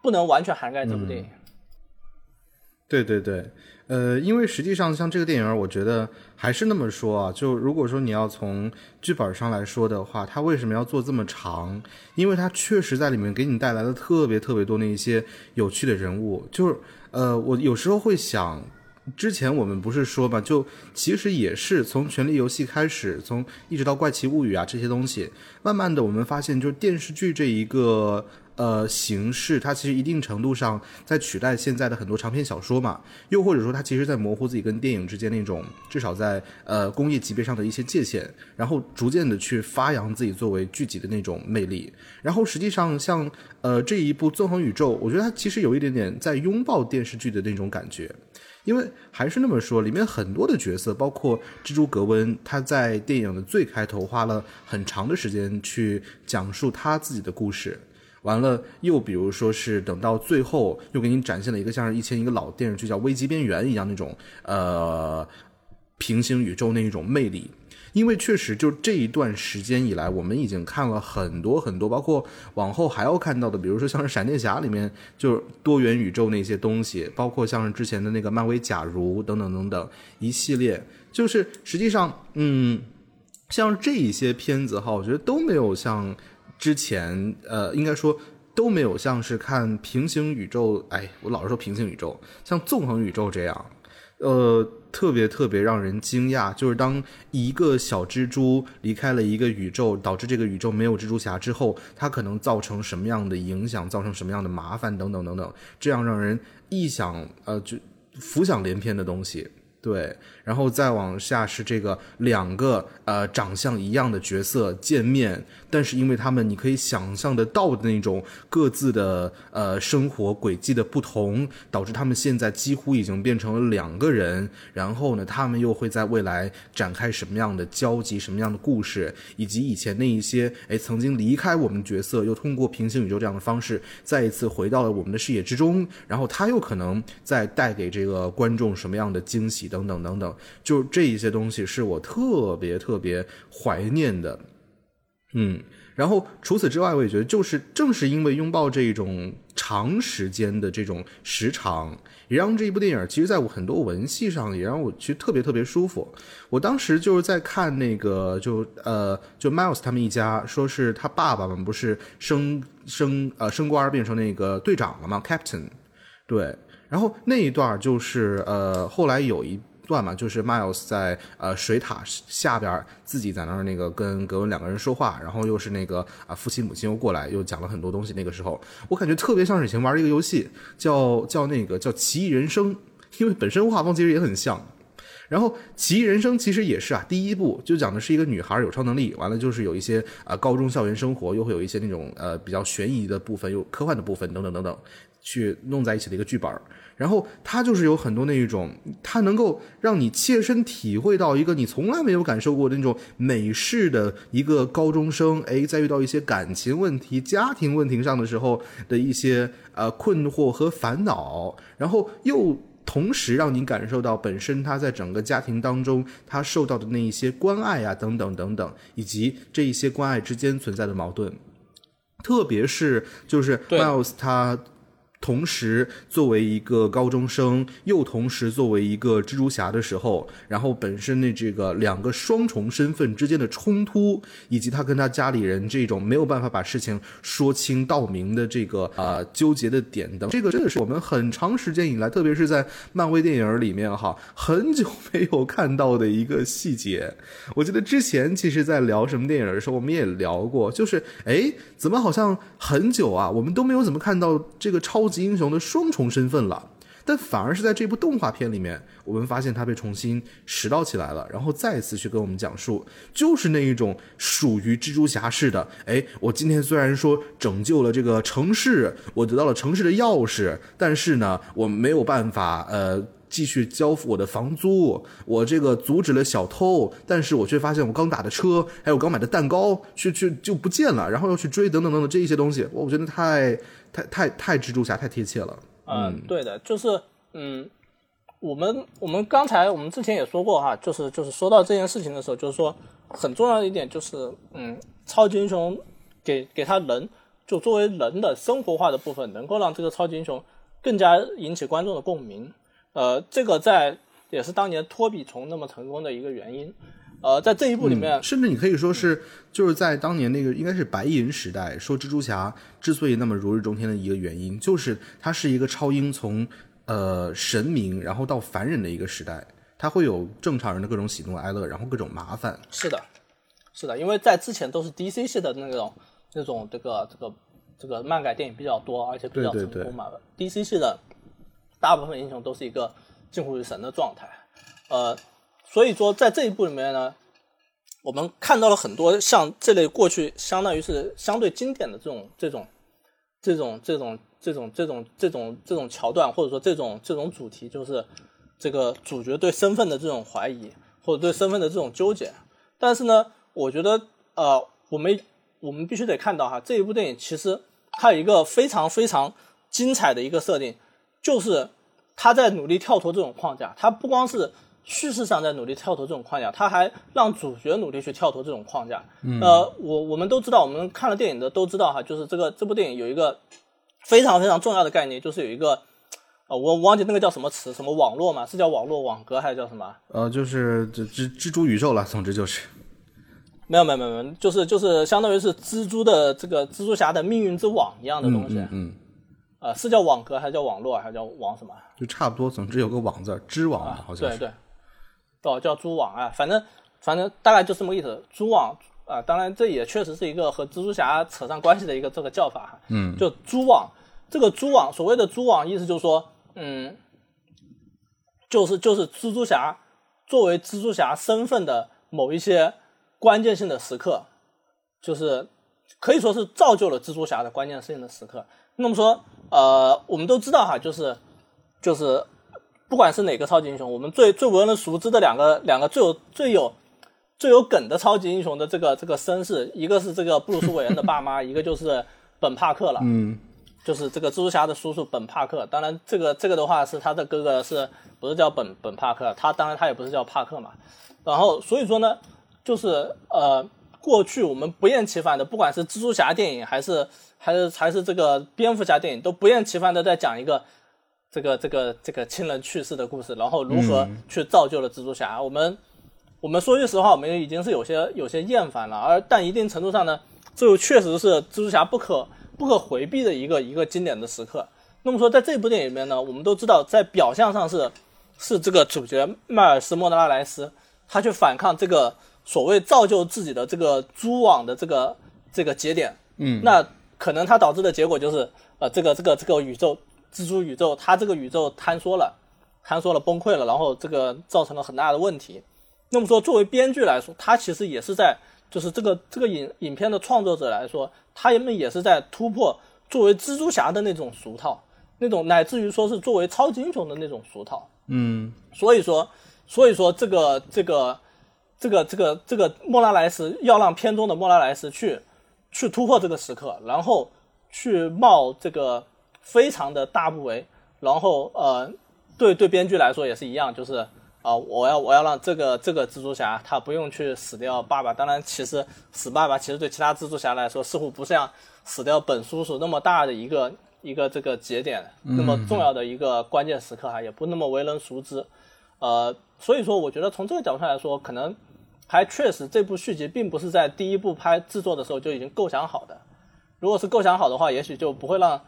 不能完全涵盖这部电影。对对对，呃，因为实际上像这个电影，我觉得还是那么说啊，就如果说你要从剧本上来说的话，它为什么要做这么长？因为它确实在里面给你带来了特别特别多那一些有趣的人物，就是呃，我有时候会想。之前我们不是说嘛，就其实也是从《权力游戏》开始，从一直到《怪奇物语》啊这些东西，慢慢的我们发现，就是电视剧这一个呃形式，它其实一定程度上在取代现在的很多长篇小说嘛，又或者说它其实在模糊自己跟电影之间那种至少在呃工业级别上的一些界限，然后逐渐的去发扬自己作为剧集的那种魅力。然后实际上像呃这一部《纵横宇宙》，我觉得它其实有一点点在拥抱电视剧的那种感觉。因为还是那么说，里面很多的角色，包括蜘蛛格温，他在电影的最开头花了很长的时间去讲述他自己的故事，完了又比如说是等到最后又给你展现了一个像是以前一个老电视剧叫《危机边缘》一样那种呃平行宇宙那一种魅力。因为确实，就这一段时间以来，我们已经看了很多很多，包括往后还要看到的，比如说像是闪电侠里面就是多元宇宙那些东西，包括像是之前的那个漫威假如等等等等一系列，就是实际上，嗯，像这一些片子哈，我觉得都没有像之前，呃，应该说都没有像是看平行宇宙，哎，我老是说平行宇宙，像纵横宇宙这样，呃。特别特别让人惊讶，就是当一个小蜘蛛离开了一个宇宙，导致这个宇宙没有蜘蛛侠之后，它可能造成什么样的影响，造成什么样的麻烦等等等等，这样让人意想呃就浮想联翩的东西。对，然后再往下是这个两个呃长相一样的角色见面，但是因为他们你可以想象得到的那种各自的呃生活轨迹的不同，导致他们现在几乎已经变成了两个人。然后呢，他们又会在未来展开什么样的交集、什么样的故事，以及以前那一些哎曾经离开我们角色，又通过平行宇宙这样的方式再一次回到了我们的视野之中，然后他又可能再带给这个观众什么样的惊喜？等等等等，就这一些东西是我特别特别怀念的，嗯，然后除此之外，我也觉得就是正是因为拥抱这种长时间的这种时长，也让这一部电影，其实在我很多文戏上也让我去特别特别舒服。我当时就是在看那个，就呃，就 Miles 他们一家，说是他爸爸们不是升升呃升官变成那个队长了吗？Captain，对。然后那一段就是呃，后来有一段嘛，就是 Miles 在呃水塔下边自己在那儿那个跟格温两个人说话，然后又是那个啊父亲母亲又过来又讲了很多东西。那个时候我感觉特别像是以前玩一个游戏，叫叫那个叫《奇异人生》，因为本身画风其实也很像。然后《奇异人生》其实也是啊，第一部就讲的是一个女孩有超能力，完了就是有一些啊高中校园生活，又会有一些那种呃比较悬疑的部分，又科幻的部分等等等等，去弄在一起的一个剧本儿。然后它就是有很多那一种，它能够让你切身体会到一个你从来没有感受过的那种美式的一个高中生，哎，在遇到一些感情问题、家庭问题上的时候的一些呃困惑和烦恼，然后又。同时让你感受到本身他在整个家庭当中他受到的那一些关爱啊等等等等，以及这一些关爱之间存在的矛盾，特别是就是 Miles 他。同时，作为一个高中生，又同时作为一个蜘蛛侠的时候，然后本身的这个两个双重身份之间的冲突，以及他跟他家里人这种没有办法把事情说清道明的这个啊纠结的点等，这个真的是我们很长时间以来，特别是在漫威电影里面哈，很久没有看到的一个细节。我记得之前其实，在聊什么电影的时候，我们也聊过，就是哎，怎么好像很久啊，我们都没有怎么看到这个超。级英雄的双重身份了，但反而是在这部动画片里面，我们发现他被重新拾到起来了，然后再次去跟我们讲述，就是那一种属于蜘蛛侠式的。哎，我今天虽然说拯救了这个城市，我得到了城市的钥匙，但是呢，我没有办法呃继续交付我的房租，我这个阻止了小偷，但是我却发现我刚打的车还有刚买的蛋糕去去就不见了，然后又去追等等等等这一些东西，我我觉得太。太太太蜘蛛侠太贴切了，嗯，对的，就是嗯，我们我们刚才我们之前也说过哈，就是就是说到这件事情的时候，就是说很重要的一点就是嗯，超级英雄给给他人就作为人的生活化的部分，能够让这个超级英雄更加引起观众的共鸣，呃，这个在也是当年托比虫那么成功的一个原因。呃，在这一部里面，甚至你可以说是，就是在当年那个应该是白银时代，说蜘蛛侠之所以那么如日中天的一个原因，就是他是一个超英从呃神明然后到凡人的一个时代，他会有正常人的各种喜怒哀乐，然后各种麻烦。是的，是的，因为在之前都是 DC 系的那种那种这个这个这个漫改电影比较多，而且比较成功嘛。DC 系的大部分英雄都是一个近乎于神的状态，呃。所以说，在这一部里面呢，我们看到了很多像这类过去相当于是相对经典的这种这种这种这种这种这种这种这种桥段，或者说这种这种主题，就是这个主角对身份的这种怀疑，或者对身份的这种纠结。但是呢，我觉得呃，我们我们必须得看到哈，这一部电影其实它有一个非常非常精彩的一个设定，就是他在努力跳脱这种框架，他不光是。叙事上在努力跳脱这种框架，他还让主角努力去跳脱这种框架。呃，我我们都知道，我们看了电影的都知道哈，就是这个这部电影有一个非常非常重要的概念，就是有一个呃，我忘记那个叫什么词，什么网络嘛，是叫网络网格还是叫什么？呃，就是蜘蜘蜘蛛宇宙了，总之就是没有没有没有，就是就是相当于是蜘蛛的这个蜘蛛侠的命运之网一样的东西。嗯。呃，是叫网格还是叫网络还是叫网什么？就差不多，总之有个网字，织网好像是。对对。哦，叫蛛网啊，反正反正大概就这么个意思。蛛网啊，当然这也确实是一个和蜘蛛侠扯上关系的一个这个叫法哈。嗯。就蛛网，这个蛛网，所谓的蛛网，意思就是说，嗯，就是就是蜘蛛侠作为蜘蛛侠身份的某一些关键性的时刻，就是可以说是造就了蜘蛛侠的关键性的时刻。那么说，呃，我们都知道哈，就是就是。不管是哪个超级英雄，我们最最为人熟知的两个两个最有最有最有梗的超级英雄的这个这个身世，一个是这个布鲁斯韦恩的爸妈，一个就是本帕克了。嗯，就是这个蜘蛛侠的叔叔本帕克。当然，这个这个的话是他的哥哥，是不是叫本本帕克？他当然他也不是叫帕克嘛。然后所以说呢，就是呃，过去我们不厌其烦的，不管是蜘蛛侠电影还是还是还是这个蝙蝠侠电影，都不厌其烦的在讲一个。这个这个这个亲人去世的故事，然后如何去造就了蜘蛛侠？我们我们说句实话，我们已经是有些有些厌烦了。而但一定程度上呢，这又确实是蜘蛛侠不可不可回避的一个一个经典的时刻。那么说，在这部电影里面呢，我们都知道，在表象上是是这个主角迈尔斯莫德拉莱斯，他去反抗这个所谓造就自己的这个蛛网的这个这个节点。嗯，那可能它导致的结果就是，呃，这个这个这个宇宙蜘蛛宇宙，它这个宇宙坍缩了，坍缩了崩溃了，然后这个造成了很大的问题。那么说，作为编剧来说，他其实也是在，就是这个这个影影片的创作者来说，他们也是在突破作为蜘蛛侠的那种俗套，那种乃至于说是作为超级英雄的那种俗套。嗯所以说，所以说这个这个这个这个这个莫拉莱斯要让片中的莫拉莱斯去去突破这个时刻，然后去冒这个非常的大不韪，然后呃，对对编剧来说也是一样，就是啊、我要我要让这个这个蜘蛛侠他不用去死掉爸爸，当然其实死爸爸其实对其他蜘蛛侠来说似乎不像死掉本叔叔那么大的一个一个这个节点，那么重要的一个关键时刻哈，也不那么为人熟知。呃，所以说我觉得从这个角度上来说，可能还确实这部续集并不是在第一部拍制作的时候就已经构想好的。如果是构想好的话，也许就不会让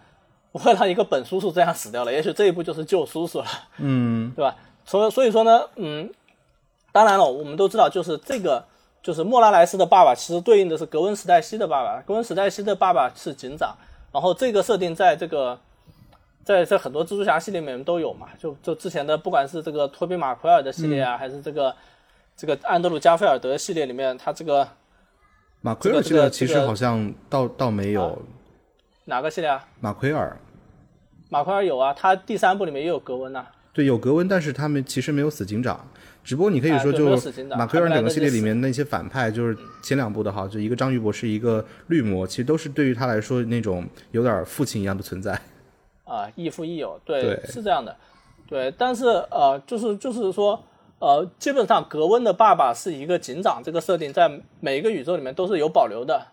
不会让一个本叔叔这样死掉了，也许这一部就是救叔叔了。嗯对吧？所以所以说呢，嗯，当然了，我们都知道，就是这个就是莫拉莱斯的爸爸，其实对应的是格温史黛西的爸爸。格温史黛西的爸爸是警长，然后这个设定在这个在在很多蜘蛛侠系列里面都有嘛，就就之前的不管是这个托比马奎尔的系列啊，还是这个这个安德鲁加菲尔德系列里面，他这个马奎尔这个其实好像倒倒没有哪个系列啊？马奎尔。马奎尔有啊，他第三部里面也有格温呐、对，有格温，但是他们其实没有死警长，只不过你可以说就马奎尔他们整个系列里面那些反派，就是前两部的哈，就一个章鱼博士，一个绿魔，其实都是对于他来说那种有点父亲一样的存在。啊，亦父亦友，对，对是这样的，对，但是呃，就是就是说，呃，基本上格温的爸爸是一个警长，这个设定在每一个宇宙里面都是有保留的。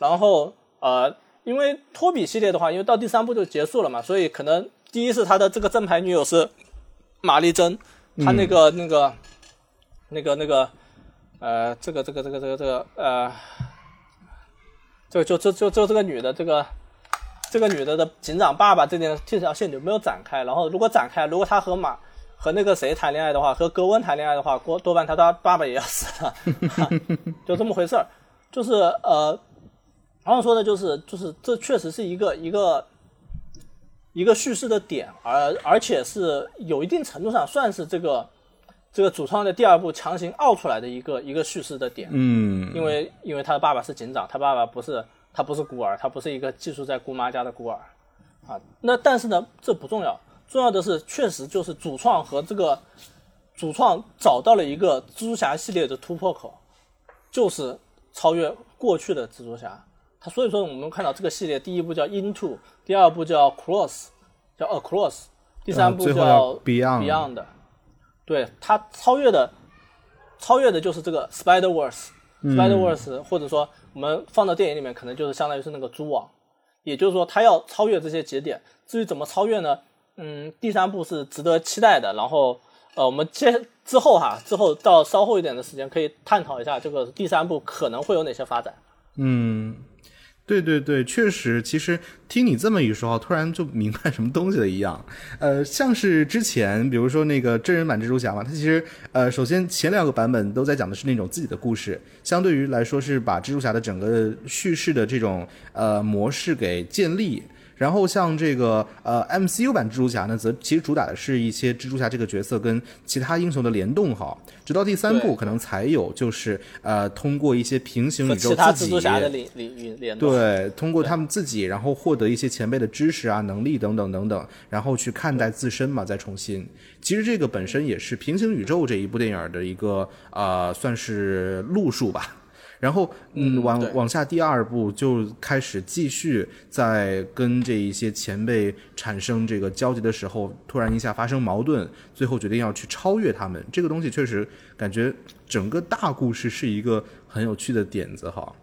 然后呃，因为托比系列的话，因为到第三部就结束了嘛，所以可能第一是他的这个正牌女友是玛丽珍，他那个、那个那个那个呃，这个这个这个这个这个呃，就就就就就这个女的这个。这个女的的警长爸爸这件这条线就没有展开，然后如果展开，如果他和马和那个谁谈恋爱的话，和格温谈恋爱的话，多多半他他爸爸也要死了，就这么回事儿。就是呃，然后说的就是就是这确实是一个一个一个叙事的点，而而且是有一定程度上算是这个这个主创的第二部强行凹出来的一个一个叙事的点。嗯，因为因为他的爸爸是警长，他爸爸不是他不是孤儿，他不是一个寄宿在姑妈家的孤儿啊。那但是呢，这不重要，重要的是确实就是主创和这个主创找到了一个蜘蛛侠系列的突破口，就是超越过去的蜘蛛侠。他所以说我们看到这个系列，第一部叫 Into，第二部叫 Cross，叫 Across，第三部叫 Beyond Beyond。对，它超越的超越的就是这个 Spider Verse。Spider 嗯 Verse，或者说我们放到电影里面，可能就是相当于是那个蛛网，也就是说，它要超越这些节点。至于怎么超越呢？嗯，第三部是值得期待的。然后，呃，我们接之后哈，之后到稍后一点的时间，可以探讨一下这个第三部可能会有哪些发展。嗯，对对对，确实，其实听你这么一说，突然就明白什么东西了一样。呃，像是之前，比如说那个真人版蜘蛛侠嘛，它其实呃，首先前两个版本都在讲的是那种自己的故事，相对于来说是把蜘蛛侠的整个叙事的这种呃模式给建立。然后像这个呃 MCU 版蜘蛛侠呢，则其实主打的是一些蜘蛛侠这个角色跟其他英雄的联动哈，直到第三部可能才有就是呃通过一些平行宇宙自己。对，通过他们自己，然后获得一些前辈的知识啊、能力等等等等，然后去看待自身嘛，再重新。其实这个本身也是平行宇宙这一部电影的一个呃，算是路数吧。然后，嗯，嗯往往下第二步就开始继续在跟这一些前辈产生这个交集的时候，突然一下发生矛盾，最后决定要去超越他们。这个东西确实感觉整个大故事是一个很有趣的点子哈。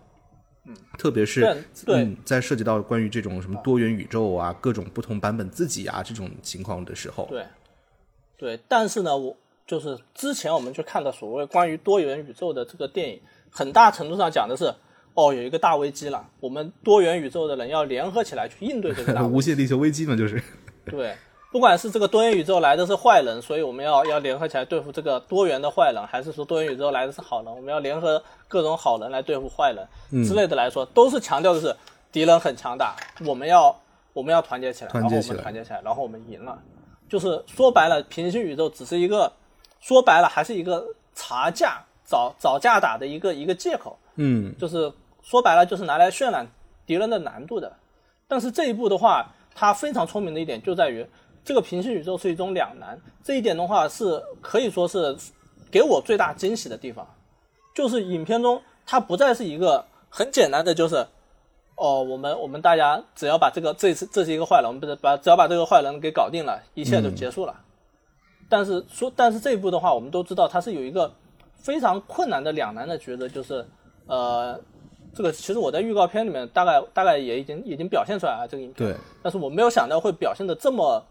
嗯。特别是嗯，在涉及到关于这种什么多元宇宙啊、各种不同版本自己啊这种情况的时候，对，对，但是呢，我就是之前我们去看的所谓关于多元宇宙的这个电影，很大程度上讲的是，哦，有一个大危机了，我们多元宇宙的人要联合起来去应对这个大危机。无限地球危机嘛，就是对，不管是这个多元宇宙来的是坏人，所以我们要要联合起来对付这个多元的坏人，还是说多元宇宙来的是好人，我们要联合各种好人来对付坏人之类的来说，都是强调的是敌人很强大，我们要我们要团结起来，然后我们团结起来，然后我们赢了。就是说白了，平行宇宙只是一个说白了还是一个查价找找架打的一个一个借口。嗯就是说白了就是拿来渲染敌人的难度的。但是这一步的话，它非常聪明的一点就在于，这个平行宇宙是一种两难，这一点的话是可以说是给我最大惊喜的地方，就是影片中它不再是一个很简单的就是。哦，我们我们大家只要把这个这次这是一个坏人，我们不是把只要把这个坏人给搞定了，一切就结束了。但是说，但是这一步的话，我们都知道它是有一个非常困难的两难的抉择，就是呃，这个其实我在预告片里面大概大概也已经已经表现出来了这个影片，对，但是我没有想到会表现的这么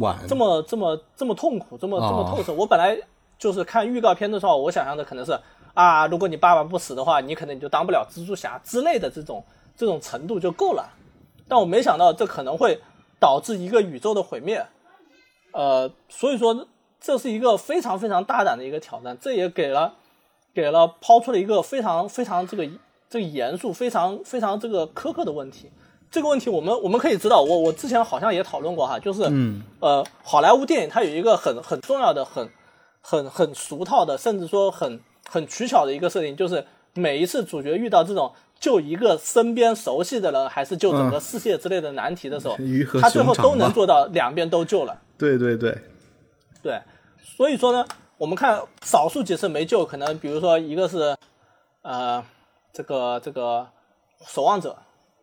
晚。这么这么这么痛苦，这么这么透彻。我本来就是看预告片的时候，我想象的可能是啊，如果你爸爸不死的话，你可能你就当不了蜘蛛侠之类的这种这种程度就够了。但我没想到这可能会导致一个宇宙的毁灭，呃，所以说这是一个非常非常大胆的一个挑战，这也给了给了抛出了一个非常非常这个这个严肃、非常非常这个苛刻的问题。这个问题我们我们可以知道，我我之前好像也讨论过哈，就是嗯呃，好莱坞电影它有一个很很重要的、很很很俗套的，甚至说很很取巧的一个设定，就是每一次主角遇到这种救一个身边熟悉的人，还是救整个世界之类的难题的时候，他最后都能做到两边都救了。对对对，对，所以说呢，我们看少数几次没救，可能比如说一个是，呃，这个这个守望者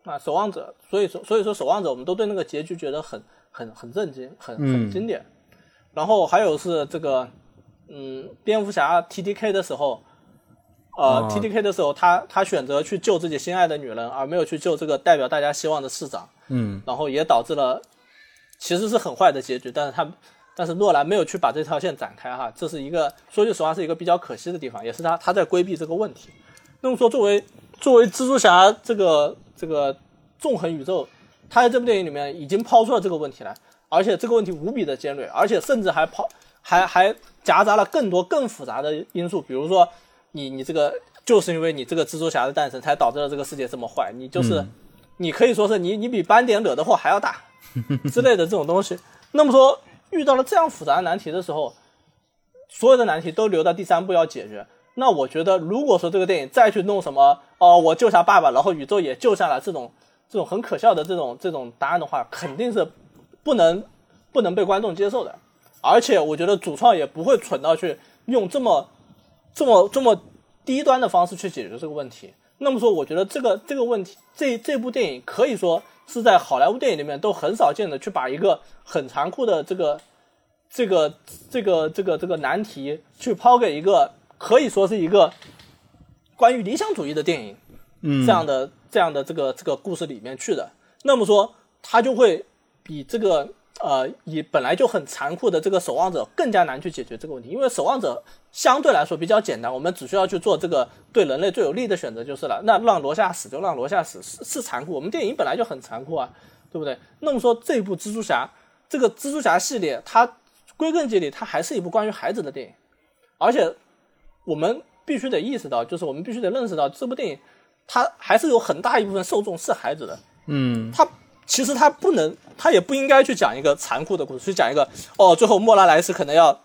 啊，守望者，所以说所以说守望者，我们都对那个结局觉得很很很震惊，很很嗯经典。然后还有是这个，嗯，蝙蝠侠 T D K 的时候，呃、哦 t D K 的时候，他他选择去救自己心爱的女人，而没有去救这个代表大家希望的市长。嗯然后也导致了其实是很坏的结局，但是他但是诺兰没有去把这条线展开哈，这是一个说句实话是一个比较可惜的地方，也是他他在规避这个问题。那么说，作为作为蜘蛛侠这个这个纵横宇宙，他在这部电影里面已经抛出了这个问题来，而且这个问题无比的尖锐，而且甚至还抛还还夹杂了更多更复杂的因素，比如说你你这个就是因为你这个蜘蛛侠的诞生，才导致了这个世界这么坏，你就是、你可以说是你你比斑点惹的祸还要大 之类的这种东西。那么说，遇到了这样复杂的难题的时候，所有的难题都留到第三步要解决。那我觉得，如果说这个电影再去弄什么哦，我救下爸爸，然后宇宙也救下了这种这种很可笑的这种这种答案的话，肯定是不能不能被观众接受的。而且我觉得主创也不会蠢到去用这么这么这么低端的方式去解决这个问题。那么说，我觉得这个这个问题，这这部电影可以说是在好莱坞电影里面都很少见的去把一个很残酷的这个这个这个这个这个难题去抛给一个可以说是一个关于理想主义的电影，嗯，这样的这样的这个这个故事里面去的。那么说，它就会比这个呃以本来就很残酷的这个守望者更加难去解决这个问题，因为守望者相对来说比较简单，我们只需要去做这个对人类最有利的选择就是了。那让罗夏死就让罗夏死，是是残酷，我们电影本来就很残酷啊，对不对？那么说这部蜘蛛侠这个蜘蛛侠系列，它归根结底它还是一部关于孩子的电影，而且我们必须得意识到，就是我们必须得认识到，这部电影它还是有很大一部分受众是孩子的。嗯它其实他不能，他也不应该去讲一个残酷的故事，去讲一个哦，最后莫拉莱斯可能要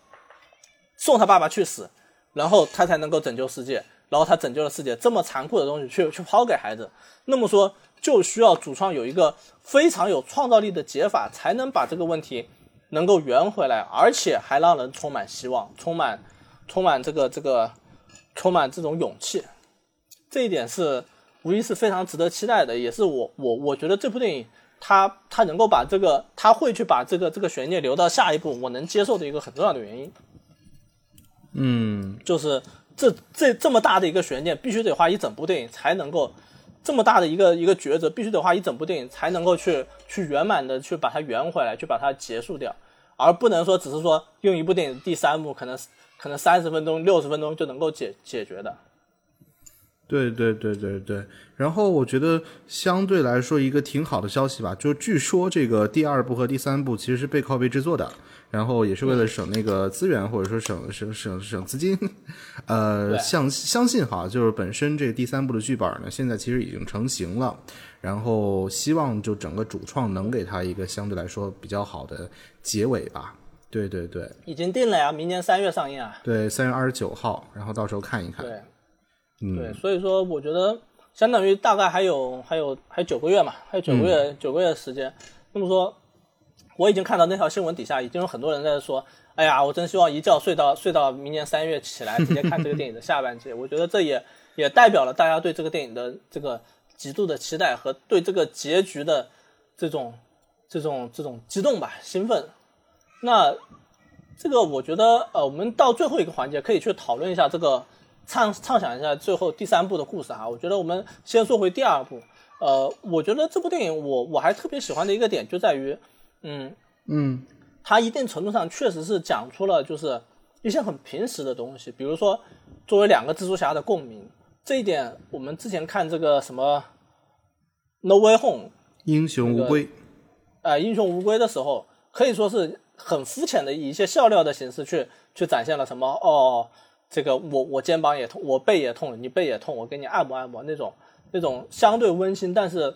送他爸爸去死，然后他才能够拯救世界，然后他拯救了世界，这么残酷的东西去去抛给孩子，那么说就需要主创有一个非常有创造力的解法，才能把这个问题能够圆回来，而且还让人充满希望，充满充满这个这个充满这种勇气，这一点是无疑是非常值得期待的，也是我我我觉得这部电影它它能够把这个他会去把这个这个悬念留到下一步，我能接受的一个很重要的原因，嗯就是这这这么大的一个悬念，必须得花一整部电影才能够。这么大的一个一个抉择，必须得花一整部电影才能够去去圆满的去把它圆回来，去把它结束掉，而不能说只是说用一部电影第三幕，可能可能三十分钟、六十分钟就能够解解决的。对对对对对，然后我觉得相对来说一个挺好的消息吧，就据说这个第二部和第三部其实是背靠背制作的，然后也是为了省那个资源或者说省省省省资金，呃，相相信哈，就是本身这个第三部的剧本呢，现在其实已经成型了，然后希望就整个主创能给他一个相对来说比较好的结尾吧。对对对已经定了呀，明年三月上映啊。对，三月二十九号，然后到时候看一看。对，嗯对，所以说我觉得相当于大概还有还有还有九个月嘛，还有九个月、九个月的时间。那么说，我已经看到那条新闻底下已经有很多人在说，哎呀，我真希望一觉睡到睡到明年三月起来，直接看这个电影的下半季。我觉得这也也代表了大家对这个电影的这个极度的期待和对这个结局的这种这种这种激动吧，兴奋。那这个我觉得，呃，我们到最后一个环节可以去讨论一下这个畅畅想一下最后第三部的故事哈。我觉得我们先说回第二部，呃，我觉得这部电影我我还特别喜欢的一个点就在于，嗯嗯它一定程度上确实是讲出了就是一些很平时的东西，比如说作为两个蜘蛛侠的共鸣，这一点我们之前看这个什么《No Way Home》英雄无归。呃英雄无归的时候，可以说是很肤浅的以一些笑料的形式去去展现了什么哦，这个我我肩膀也痛，我背也痛，你背也痛，我给你按摩按摩那种那种相对温馨，但是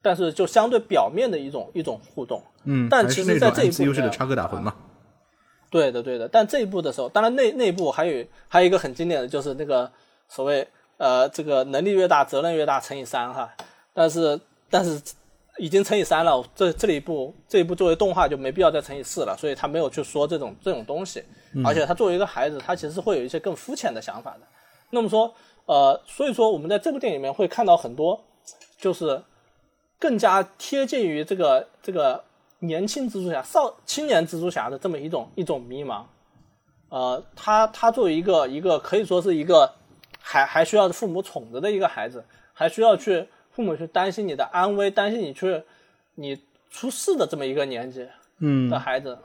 但是就相对表面的一种一种互动。嗯，但其实在这一步优势的插科打诨嘛。对的，对的。但这一步的时候，当然那那一部还有还有一个很经典的就是那个所谓呃这个能力越大责任越大乘以三哈，但是但是已经乘以三了，这这里一部这一部作为动画就没必要再乘以四了，所以他没有去说这种这种东西，而且他作为一个孩子，他其实是会有一些更肤浅的想法的。那么说呃，所以说我们在这部电影里面会看到很多就是更加贴近于这个这个年轻蜘蛛侠、少青年蜘蛛侠的这么一种一种迷茫。呃，他他作为一个一个可以说是一个还还需要父母宠着的一个孩子，还需要去父母去担心你的安危，担心你去你出事的这么一个年纪嗯的孩子，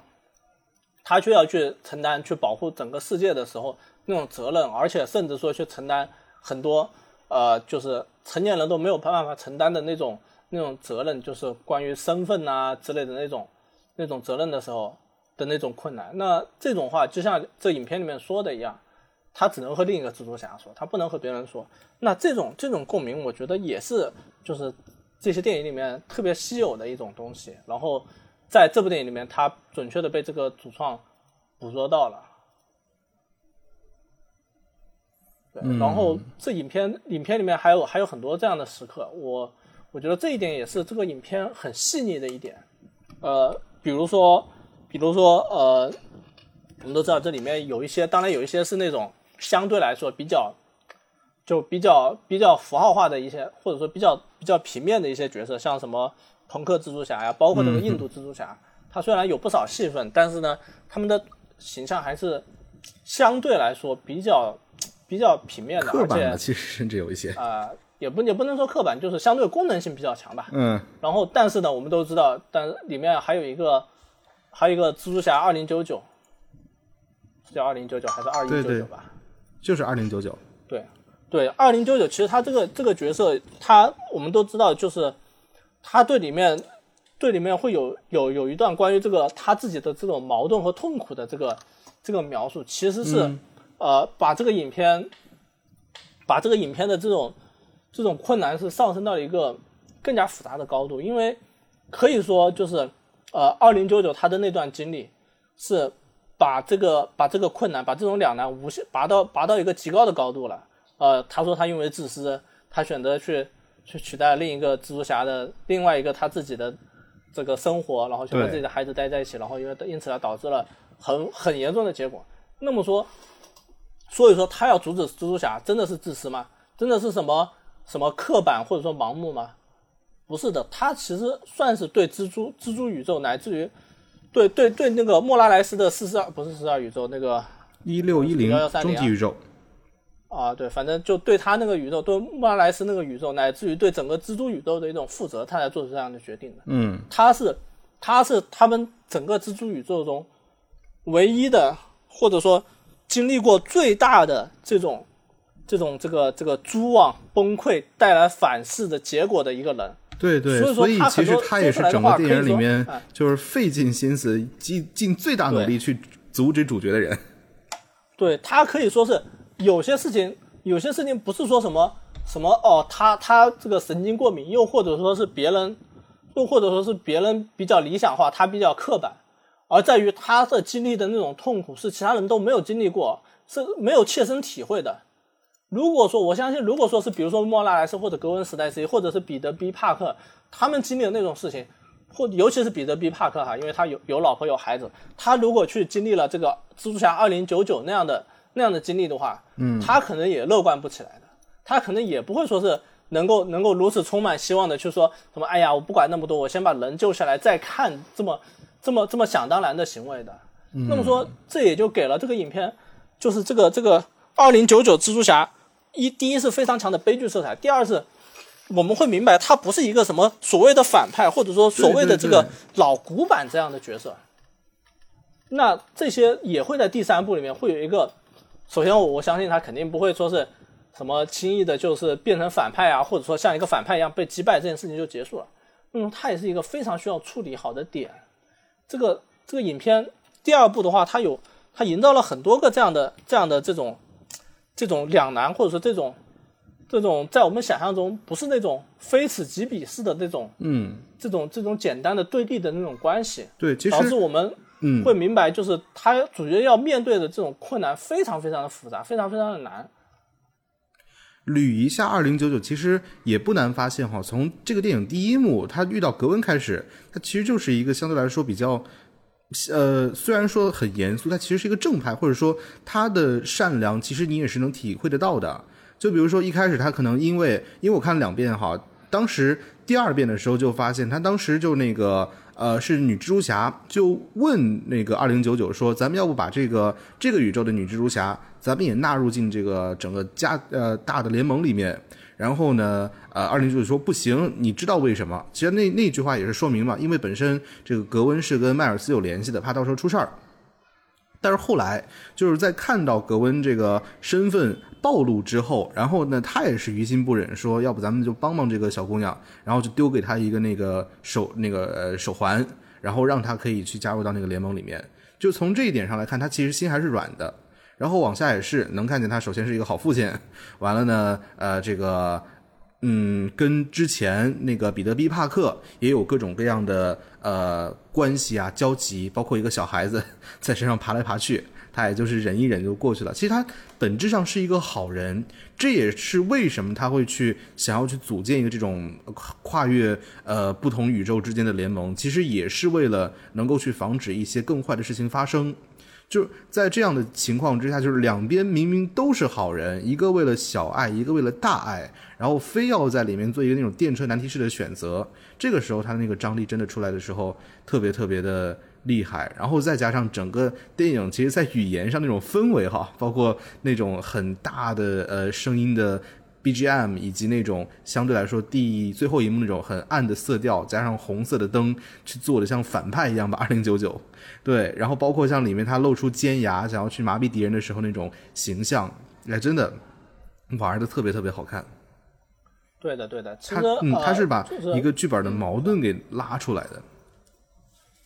他却要去承担去保护整个世界的时候那种责任，而且甚至说去承担很多呃，就是成年人都没有办法承担的那种那种责任，就是关于身份啊之类的那种那种责任的时候的那种困难。那这种话就像这影片里面说的一样，他只能和另一个蜘蛛侠说，他不能和别人说。那这种这种共鸣，我觉得也是就是这些电影里面特别稀有的一种东西。然后在这部电影里面，他准确的被这个主创捕捉到了。对，然后这影片影片里面还有还有很多这样的时刻，我我觉得这一点也是这个影片很细腻的一点。呃，比如说，比如说，呃，我们都知道这里面有一些，当然有一些是那种相对来说比较，就比较比较符号化的一些，或者说比较比较平面的一些角色，像什么朋克蜘蛛侠呀，包括那个印度蜘蛛侠，他虽然有不少戏份，但是呢，他们的形象还是相对来说比较比较平面的，而且刻板了，其实甚至有一些。啊、也不也不能说刻板，就是相对功能性比较强吧。嗯然后，但是呢，我们都知道，但里面还有一个，还有一个蜘蛛侠二零九九，是叫二零九九还是二一九九吧？就是二零九九。对对，二零九九其实他这个这个角色，他我们都知道，就是他对里面对里面会有有有一段关于这个他自己的这种矛盾和痛苦的这个这个描述，其实是、呃把这个影片把这个影片的这种这种困难是上升到了一个更加复杂的高度，因为可以说就是呃二零九九他的那段经历是把这个把这个困难把这种两难无限拔到拔到一个极高的高度了。呃，他说他因为自私，他选择去去取代另一个蜘蛛侠的另外一个他自己的这个生活，然后去和自己的孩子待在一起，然后因为因此而导致了很很严重的结果。那么说，所以说他要阻止蜘蛛侠，真的是自私吗？真的是什么什么刻板或者说盲目吗？不是的，他其实算是对蜘蛛蜘蛛宇宙乃至于对对对那个莫拉莱斯的四十二不是四十二宇宙那个一六一零1130终极宇宙。啊，对，反正就对他那个宇宙，对莫拉莱斯那个宇宙，乃至于对整个蜘蛛宇宙的一种负责，他才做出这样的决定的。嗯他是他是他们整个蜘蛛宇宙中唯一的，或者说经历过最大的这种这种这个这个蛛网崩溃带来反噬的结果的一个人。对对，所以其实他也是整个电影里面就是费尽心思、尽尽最大努力去阻止主角的人。对他可以说是有些事情，有些事情不是说什么什么哦，他他这个神经过敏，又或者说是别人，又或者说是别人比较理想化，他比较刻板，而在于他的经历的那种痛苦是其他人都没有经历过，是没有切身体会的。如果说我相信，如果说是比如说莫拉莱斯或者格温史黛西，或者是彼得 B 帕克，他们经历的那种事情，或尤其是彼得 B 帕克哈，因为他有有老婆有孩子，他如果去经历了这个蜘蛛侠二零九九那样的那样的经历的话，嗯，他可能也乐观不起来的，他可能也不会说是能够能够如此充满希望的去说什么，哎呀，我不管那么多，我先把人救下来再看这么这么这么想当然的行为的。那么说，这也就给了这个影片，就是这个这个二零九九蜘蛛侠一第一是非常强的悲剧色彩，第二是我们会明白他不是一个什么所谓的反派，或者说所谓的这个老古板这样的角色。那这些也会在第三部里面会有一个，首先我我相信他肯定不会说是什么轻易的，就是变成反派啊，或者说像一个反派一样被击败这件事情就结束了。嗯，他也是一个非常需要处理好的点。这个这个影片第二部的话，它有它营造了很多个这样的这样的这种这种两难，或者说这种这种在我们想象中不是那种非此即彼式的那种嗯，这种这种简单的对立的那种关系，对，其导致实我们嗯会明白，就是他主角要面对的这种困难非常非常的复杂，非常非常的难。捋一下二零九九，其实也不难发现哈，从这个电影第一幕他遇到格温开始，他其实就是一个相对来说比较，呃，虽然说很严肃，他其实是一个正派，或者说他的善良，其实你也是能体会得到的。就比如说一开始他可能因为，因为我看了两遍哈，当时第二遍的时候就发现他当时就那个。呃，是女蜘蛛侠就问那个二零九九说，咱们要不把这个这个宇宙的女蜘蛛侠，咱们也纳入进这个整个家呃大的联盟里面。然后呢，呃，二零九九说不行，你知道为什么？其实那那句话也是说明嘛，因为本身这个格温是跟迈尔斯有联系的，怕到时候出事儿。但是后来就是在看到格温这个身份暴露之后，然后呢，他也是于心不忍，说要不咱们就帮帮这个小姑娘，然后就丢给她一个那个手那个呃手环，然后让她可以去加入到那个联盟里面。就从这一点上来看，他其实心还是软的。然后往下也是能看见他首先是一个好父亲，完了呢，呃，这个嗯，跟之前那个彼得 ·B· 帕克也有各种各样的呃关系啊、交集，包括一个小孩子在身上爬来爬去，他也就是忍一忍就过去了。其实他本质上是一个好人，这也是为什么他会去想要去组建一个这种跨跨越呃不同宇宙之间的联盟，其实也是为了能够去防止一些更坏的事情发生。就在这样的情况之下，就是两边明明都是好人，一个为了小爱，一个为了大爱，然后非要在里面做一个那种电车难题式的选择。这个时候，他的那个张力真的出来的时候，特别特别的厉害。然后再加上整个电影，其实在语言上那种氛围哈，包括那种很大的呃声音的 BGM，以及那种相对来说第最后一幕那种很暗的色调，加上红色的灯，去做的像反派一样吧。二零九九。对，然后包括像里面他露出尖牙，想要去麻痹敌人的时候那种形象，哎，真的玩的特别特别好看。对的，对的。他嗯，呃他是把一个剧本的矛盾给拉出来的。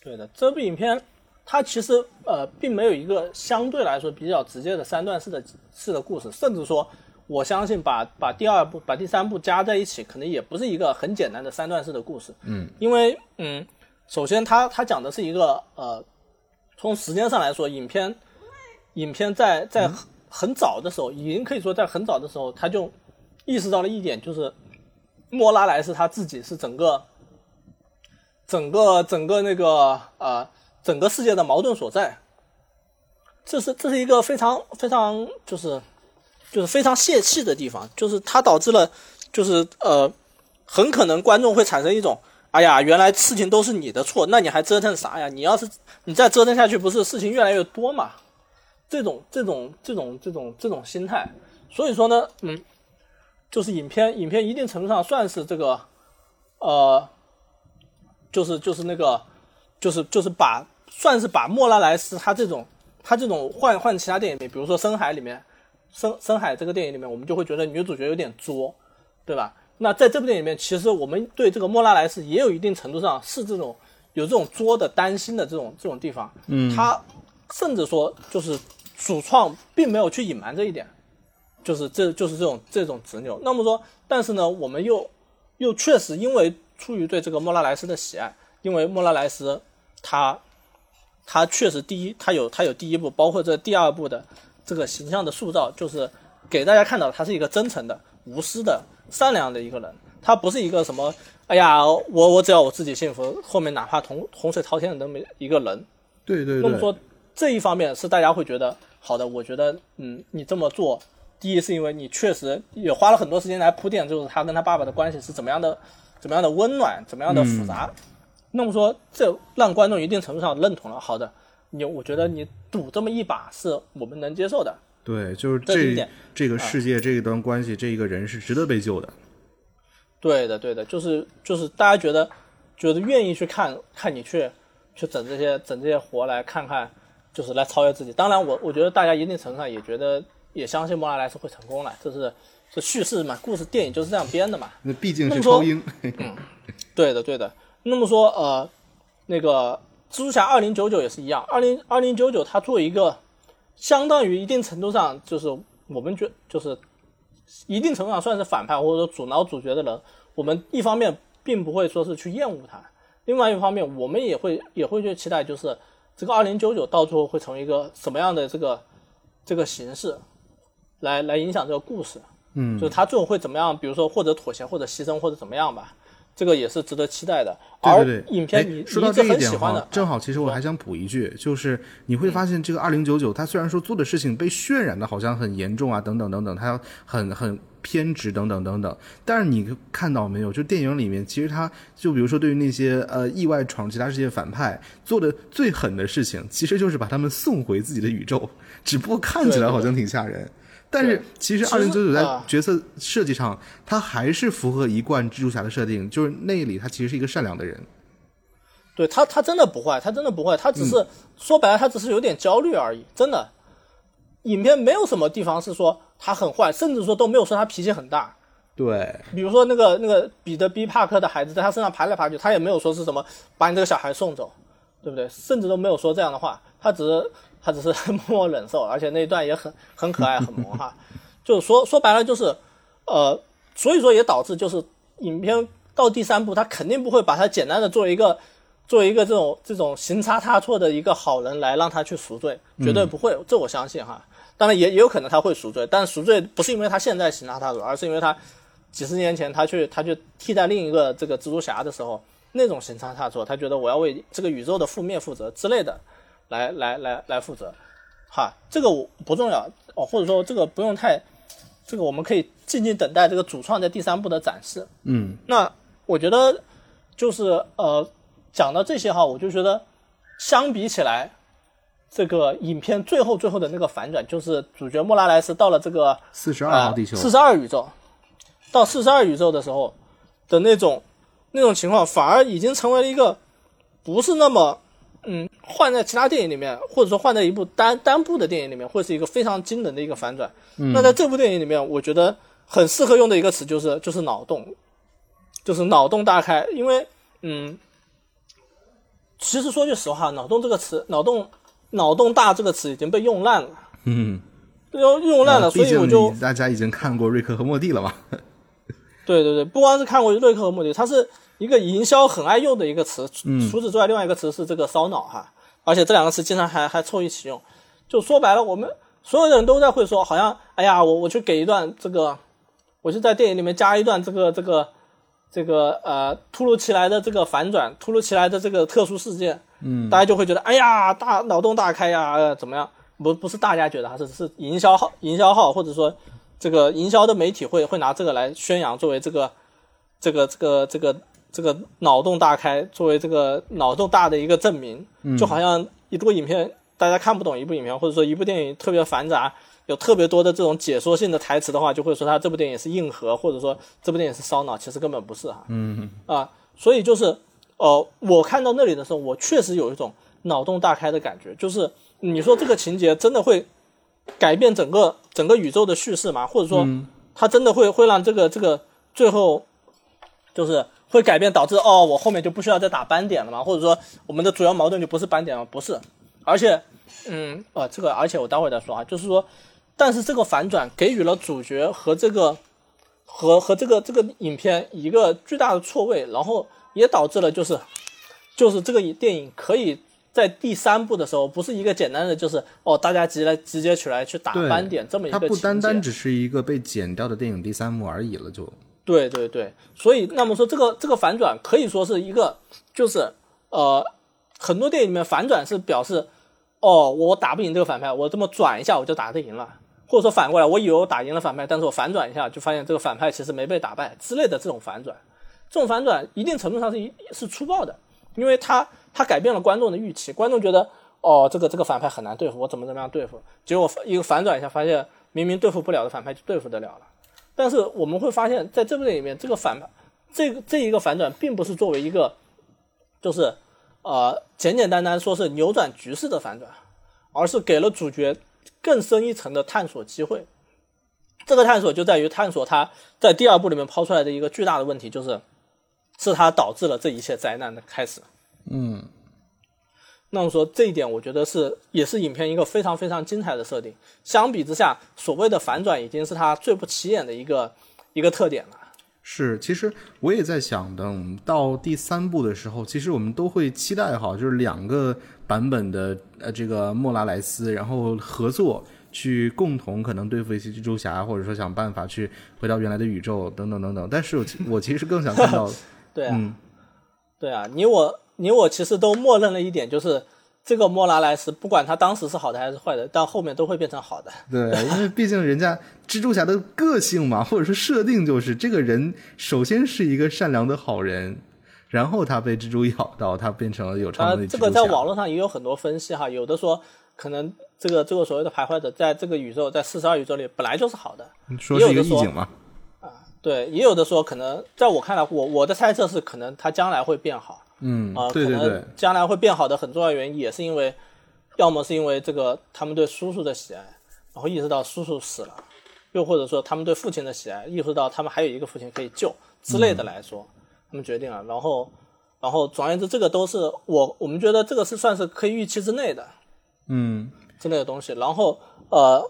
对的，这部影片它其实呃并没有一个相对来说比较直接的三段式的式的故事，甚至说我相信把把第二部把第三部加在一起，可能也不是一个很简单的三段式的故事。嗯，因为嗯，首先它它讲的是一个呃，从时间上来说，影片影片在在很很早的时候，已经可以说在很早的时候，他就意识到了一点，就是莫拉莱斯他自己是整个。整个整个那个呃整个世界的矛盾所在，这是这是一个非常非常就是就是非常泄气的地方，就是它导致了就是呃很可能观众会产生一种哎呀原来事情都是你的错，那你还折腾啥呀？你要是你再折腾下去，不是事情越来越多嘛？这种这种这种这种这种心态，所以说呢，嗯，就是影片影片一定程度上算是这个呃。就是就是那个，就是就是把算是把莫拉莱斯他这种他这种换换其他电影，比如说《深海》里面，深深海这个电影里面，我们就会觉得女主角有点作，对吧？那在这部电影里面，其实我们对这个莫拉莱斯也有一定程度上是这种有这种作的担心的这种这种地方。嗯，他甚至说就是主创并没有去隐瞒这一点，就是这就是这种这种执拗。那么说，但是呢，我们又又确实因为出于对这个莫拉莱斯的喜爱，因为莫拉莱斯他他确实第一，他有他有第一部，包括这第二部的这个形象的塑造，就是给大家看到他是一个真诚的、无私的、善良的一个人。他不是一个什么，哎呀，我我只要我自己幸福，后面哪怕洪洪水滔天的那么一个人。对对对。那么说这一方面是大家会觉得好的，我觉得嗯，你这么做，第一是因为你确实也花了很多时间来铺垫，就是他跟他爸爸的关系是怎么样的，怎么样的温暖，怎么样的复杂。那么说，这让观众一定程度上认同了。好的，你我觉得你赌这么一把是我们能接受的。对，就是这这这个世界这一段关系，这一个人是值得被救的。对的，对的，就是就是大家觉得觉得愿意去看看你去去整这些整这些活来看看，就是来超越自己。当然，我我觉得大家一定程度上也觉得也相信莫拉莱斯会成功了，这是这叙事嘛，故事电影就是这样编的嘛。那毕竟是超英。嗯，对的，对的。那么说，呃，那个蜘蛛侠二零九九也是一样，二零二零九九它作为一个相当于一定程度上就是我们觉就是。一定程度上算是反派或者说阻挠主角的人，我们一方面并不会说是去厌恶他，另外一方面我们也会也会去期待，就是这个二零九九到最后会成为一个什么样的这个这个形式，来来影响这个故事，嗯，就是他最后会怎么样，比如说或者妥协或者牺牲或者怎么样吧。这个也是值得期待的。对对对，影片你说到这一点哈，正好其实我还想补一句，就是你会发现这个二零九九，它虽然说做的事情被渲染的好像很严重啊，等等等等，他很很偏执等等等等，但是你看到没有，就电影里面其实他就比如说对于那些呃意外闯其他世界反派做的最狠的事情，其实就是把他们送回自己的宇宙，只不过看起来好像挺吓人。但是其实二零九九在角色设计上，他还是符合一贯蜘蛛侠的设定，就是那里他其实是一个善良的人。对他，他真的不坏，他真的不坏，他只是说白了，他只是有点焦虑而已。真的，影片没有什么地方是说他很坏，甚至说都没有说他脾气很大。对，比如说那个那个彼得 B 帕克的孩子在他身上爬来爬去，他也没有说是什么把你这个小孩送走，对不对？甚至都没有说这样的话，他只是。他只是 默默忍受，而且那一段也很很可爱，很萌哈。就说说白了就是，呃，所以说也导致就是影片到第三部，他肯定不会把他简单的做一个做一个这种这种行差踏错的一个好人来让他去赎罪，绝对不会，这我相信哈。当然也也有可能他会赎罪，但赎罪不是因为他现在行差踏错，而是因为他几十年前他去他去替代另一个这个蜘蛛侠的时候那种行差踏错，他觉得我要为这个宇宙的覆灭负责之类的。来来来来负责，哈，这个我不重要哦，或者说这个不用太，这个我们可以静静等待这个主创在第三部的展示。嗯，那我觉得就是呃，讲到这些哈，我就觉得相比起来，这个影片最后最后的那个反转，就是主角莫拉莱斯到了这个四十二号地球，四十二宇宙，到四十二宇宙的时候的那种那种情况，反而已经成为了一个不是那么。嗯，换在其他电影里面，或者说换在一部单单部的电影里面，会是一个非常惊人的一个反转。那在这部电影里面，我觉得很适合用的一个词就是就是脑洞，就是脑洞大开。因为嗯，其实说句实话，脑洞这个词，脑洞脑洞大这个词已经被用烂了。嗯，用用烂了，所以我就大家已经看过瑞克和莫蒂了嘛。对对对，不光是看过瑞克和莫蒂，他是。一个营销很爱用的一个词，除此之外，另外一个词是这个烧脑哈，而且这两个词经常还还凑一起用，就说白了，我们所有的人都在会说，好像哎呀，我我去给一段这个，我就在电影里面加一段这个这个这个呃突如其来的这个反转，突如其来的这个特殊事件，嗯，大家就会觉得哎呀，大脑洞大开呀，怎么样？不不是大家觉得，是是营销号营销号或者说这个营销的媒体会会拿这个来宣扬，作为这个这个这个这个。这个脑洞大开，作为这个脑洞大的一个证明，就好像一部影片大家看不懂一部影片，或者说一部电影特别繁杂，有特别多的这种解说性的台词的话，就会说他这部电影是硬核，或者说这部电影是烧脑，其实根本不是哈。嗯。啊，所以就是，呃，我看到那里的时候，我确实有一种脑洞大开的感觉，就是你说这个情节真的会改变整个整个宇宙的叙事嘛，或者说它真的会会让这个这个最后就是会改变，导致哦，我后面就不需要再打斑点了嘛，或者说我们的主要矛盾就不是斑点了，不是，而且嗯呃这个而且我待会儿再说啊，就是说，但是这个反转给予了主角和这个和和这个这个影片一个巨大的错位，然后也导致了就是就是这个电影可以。在第三部的时候，不是一个简单的，就是哦，大家直来直接起来去打斑点这么一个它不单单只是一个被剪掉的电影第三幕而已了，就对对对，所以那么说这个这个反转可以说是一个，就是呃，很多电影里面反转是表示哦，我打不赢这个反派，我这么转一下我就打得赢了，或者说反过来，我以为我打赢了反派，但是我反转一下就发现这个反派其实没被打败之类的这种反转，这种反转一定程度上是一是粗暴的，因为它。他改变了观众的预期，观众觉得哦，这个这个反派很难对付，我怎么怎么样对付？结果一个反转一下，发现明明对付不了的反派就对付得了了。但是我们会发现，在这部电影里面，这个反，这个这一个反转，并不是作为一个，就是呃简简单单说是扭转局势的反转，而是给了主角更深一层的探索机会。这个探索就在于探索他在第二部里面抛出来的一个巨大的问题，就是是他导致了这一切灾难的开始。嗯，那么说这一点，我觉得是也是影片一个非常非常精彩的设定。相比之下，所谓的反转已经是它最不起眼的一个一个特点了。是，其实我也在想，等到第三部的时候，其实我们都会期待哈，就是两个版本的呃这个莫拉莱斯，然后合作去共同可能对付一些蜘蛛侠，或者说想办法去回到原来的宇宙等等等等。但是我我其实更想看到，对啊，对啊，你我。你我其实都默认了一点，就是这个莫拉莱斯，不管他当时是好的还是坏的，到后面都会变成好的。对，因为毕竟人家 蜘蛛侠的个性嘛，或者说设定就是这个人首先是一个善良的好人，然后他被蜘蛛咬到，他变成了有超能力。这个在网络上也有很多分析哈，有的说可能这个这个所谓的徘徊者在这个宇宙，在四十二宇宙里本来就是好的，说是一个意境嘛。啊，对，也有的说可能在我看来，我我的猜测是可能他将来会变好。嗯啊，可能将来会变好的很重要原因也是因为，要么是因为这个他们对叔叔的喜爱，然后意识到叔叔死了，又或者说他们对父亲的喜爱，意识到他们还有一个父亲可以救之类的来说，他们决定了。然后，然后总而言之，这个都是我我们觉得这个是算是可以预期之内的，嗯，之类的东西。然后呃，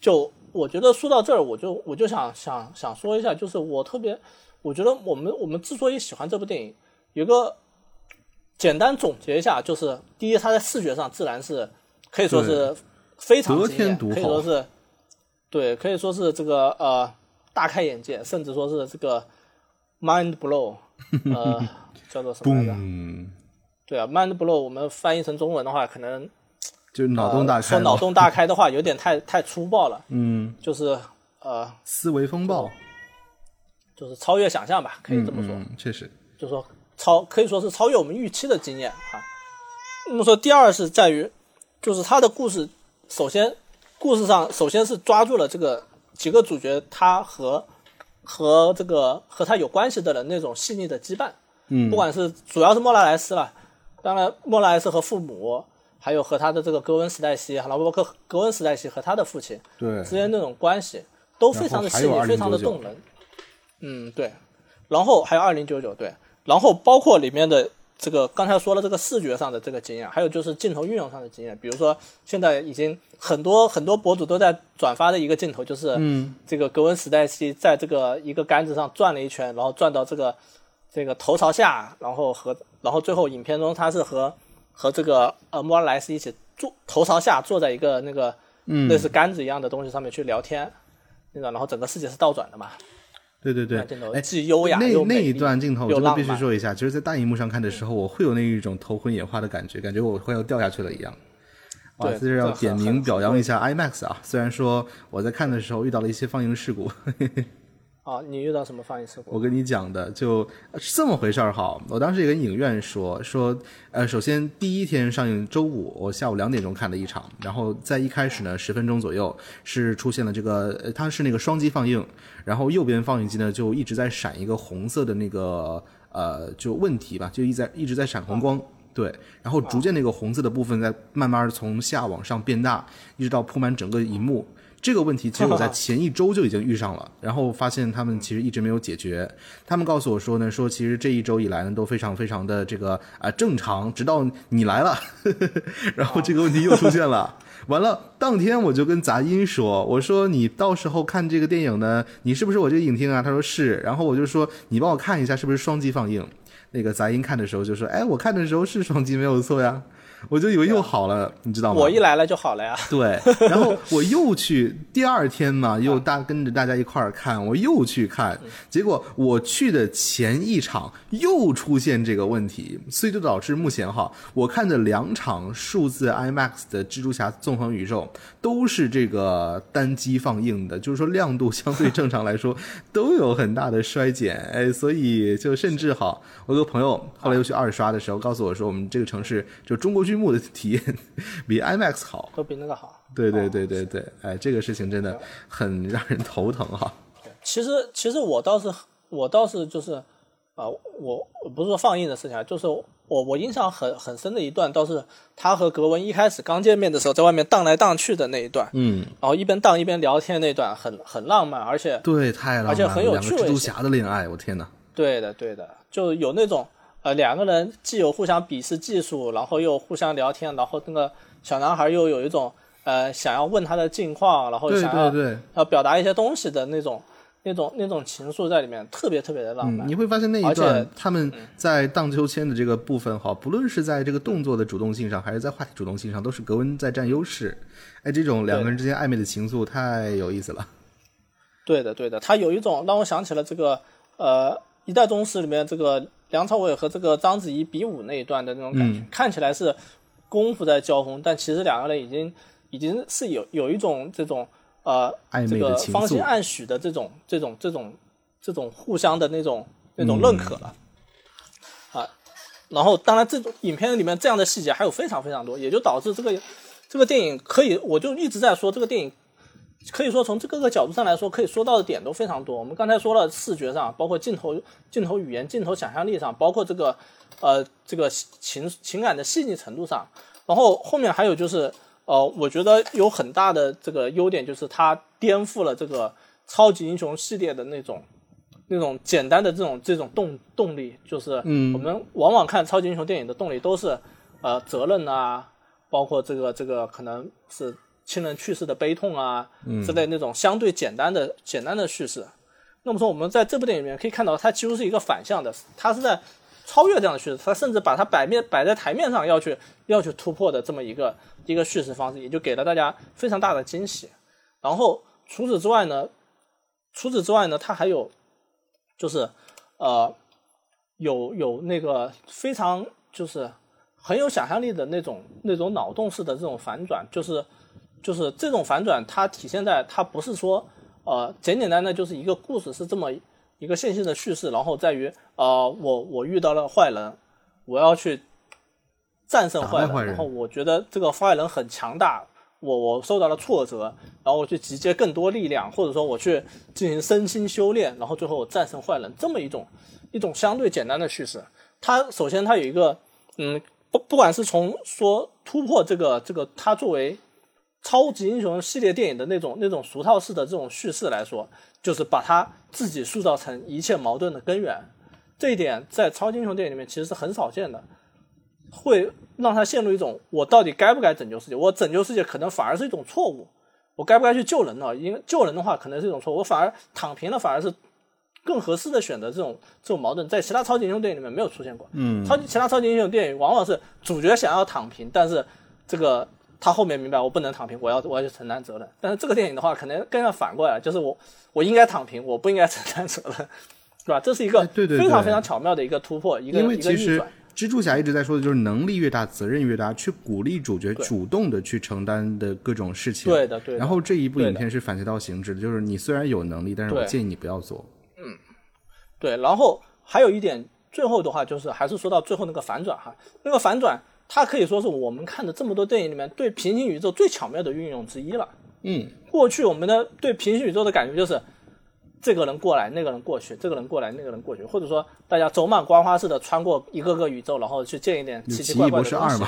就我觉得说到这儿，我就我就想想想说一下，就是我特别我觉得我们我们之所以喜欢这部电影，有个。简单总结一下，就是第一，它在视觉上自然是可以说是非常惊艳，可以说是对，可以说是这个呃大开眼界，甚至说是这个 mind blow，呃 叫做什么来着？对啊，mind blow，我们翻译成中文的话，可能就脑洞大开。说脑洞大开的话，有点太太粗暴了。嗯，就是呃思维风暴，就是超越想象吧，可以这么说。确实，就是说。超可以说是超越我们预期的经验啊。那么说，第二是在于，就是他的故事，首先，故事上首先是抓住了这个几个主角他和和这个和他有关系的人那种细腻的羁绊。嗯，不管是主要是莫拉莱斯了，当然莫拉莱斯和父母，还有和他的这个格温史黛西，然后包括格温史黛西和他的父亲对之间那种关系都非常的细腻，非常的动人。嗯，对。然后还有二零九九，对。然后包括里面的这个刚才说了这个视觉上的这个经验，还有就是镜头运用上的经验。比如说现在已经很多很多博主都在转发的一个镜头，就是嗯，这个格温史黛西在这个一个杆子上转了一圈，然后转到这个这个头朝下，然后和然后最后影片中他是和和这个呃莫拉莱斯一起坐头朝下坐在一个那个类似杆子一样的东西上面去聊天，那个然后整个世界是倒转的嘛。对对对，哎，既优雅那那一段镜头，我觉得必须说一下，就是在大荧幕上看的时候，我会有那一种头昏眼花的感觉，感觉我快要掉下去了一样。哇，这是要点名表扬一下 IMAX 啊，虽然说我在看的时候遇到了一些放映事故。啊，你遇到什么放映事故？我跟你讲的就是这么回事儿哈。我当时也跟影院说说，呃，首先第一天上映周五，我下午两点钟看的一场，然后在一开始呢十分钟左右是出现了这个，它是那个双击放映，然后右边放映机呢就一直在闪一个红色的那个呃就问题吧，就一在一直在闪红光，对，然后逐渐那个红色的部分在慢慢从下往上变大，一直到铺满整个荧幕。这个问题其实我在 前一周就已经遇上了，然后发现他们其实一直没有解决。他们告诉我说呢，说其实这一周以来呢都非常非常的这个啊、正常，直到你来了，然后这个问题又出现了。完了，当天我就跟杂音说：“我说你到时候看这个电影呢，你是不是我这个影厅啊？”他说是。然后我就说：“你帮我看一下是不是双击放映。”那个杂音看的时候就说：“哎，我看的时候是双击没有错呀。”我就以为又好了，你知道吗？我一来了就好了呀。对，然后我又去第二天嘛，又大跟着大家一块儿看，我又去看，结果我去的前一场又出现这个问题，所以就导致目前哈，我看的两场数字 IMAX 的蜘蛛侠纵横宇宙都是这个单机放映的，就是说亮度 相对正常来说都有很大的衰减，哎，所以就甚至哈，我有个朋友后来又去二刷的时候告诉我说，我们这个城市就中国剧目的体验比 IMAX 好。都比那个好。对对对对对，哎，这个事情真的很让人头疼哈。其实其实我倒是我倒是就是啊、我我不是说放映的事情啊，就是我我印象很很深的一段，倒是他和格温一开始刚见面的时候，在外面荡来荡去的那一段，嗯，然后一边荡一边聊天那段很很浪漫，而且对，太浪漫了，而且很有趣蜘蛛侠的恋爱，我天哪！对的，对的，就有那种呃两个人既有互相鄙视技术，然后又互相聊天，然后那个小男孩又有一种呃想要问他的近况，然后对想要对对，要表达一些东西的那种那种那种情愫在里面，特别特别的浪漫。嗯，你会发现那一段他们在荡秋千的这个部分哈，不论是在这个动作的主动性上，还是在话题主动性上，都是格温在占优势。哎，这种两个人之间暧昧的情愫太有意思了。对的，对的，他有一种让我想起了这个呃《一代宗师》里面这个梁朝伟和这个章子怡比武那一段的那种感觉，看起来是功夫在交锋，但其实两个人已经已经是有有一种这种呃这个，芳心暗许的这种这种这种这种互相的那种那种认可了、啊。然后，当然，这种影片里面这样的细节还有非常非常多，也就导致这个这个电影可以，我就一直在说这个电影可以说从这各个角度上来说，可以说到的点都非常多。我们刚才说了视觉上，包括镜头、镜头语言、镜头想象力上，包括这个呃这个情情感的细腻程度上，然后后面还有就是呃，我觉得有很大的这个优点，就是它颠覆了这个超级英雄系列的那种那种简单的这种这种动动力，就是嗯。我们往往看超级英雄电影的动力都是呃责任啊，包括这个这个可能是亲人去世的悲痛啊之类那种相对简单的简单的叙事。那么说，我们在这部电影里面可以看到，它几乎是一个反向的，它是在超越这样的叙事，它甚至把它摆面摆在台面上要去要去突破的这么一个一个叙事方式，也就给了大家非常大的惊喜。然后除此之外呢，除此之外呢，它还有就是呃有有那个非常就是很有想象力的那种那种脑洞式的这种反转，就是就是这种反转，它体现在它不是说呃简简单单就是一个故事是这么一个线性的叙事，然后在于呃我我遇到了坏人，我要去战胜坏人，坏人然后我觉得这个坏人很强大，我我受到了挫折，然后我去集结更多力量，或者说我去进行身心修炼，然后最后我战胜坏人，这么一种一种相对简单的叙事。它首先它有一个嗯不不管是从说突破这个这个它作为超级英雄系列电影的那种那种俗套式的这种叙事来说，就是把他自己塑造成一切矛盾的根源。这一点在超级英雄电影里面其实是很少见的，会让他陷入一种我到底该不该拯救世界？我拯救世界可能反而是一种错误，我该不该去救人呢？因为救人的话可能是一种错误，我反而躺平了反而是更合适的选择。这种这种矛盾在其他超级英雄电影里面没有出现过。嗯，超级其他超级英雄电影往往是主角想要躺平，但是这个他后面明白我不能躺平，我要我要去承担责任。但是这个电影的话，可能更要反过来，就是我我应该躺平，我不应该承担责任，是吧？这是一个非常非常巧妙的一个突破，一个因为一个其实逆转。蜘蛛侠一直在说的就是能力越大，责任越大，去鼓励主角主动的去承担的各种事情。对的对的然后这一部影片是反其道行之的，就是你虽然有能力，但是我建议你不要做。嗯对，然后还有一点，最后的话就是还是说到最后那个反转哈，那个反转它可以说是我们看的这么多电影里面对平行宇宙最巧妙的运用之一了。嗯，过去我们的对平行宇宙的感觉就是，这个人过来，那个人过去，这个人过来，那个人过去，或者说大家走马观花似的穿过一个个宇宙，然后去见一点奇奇怪怪的东西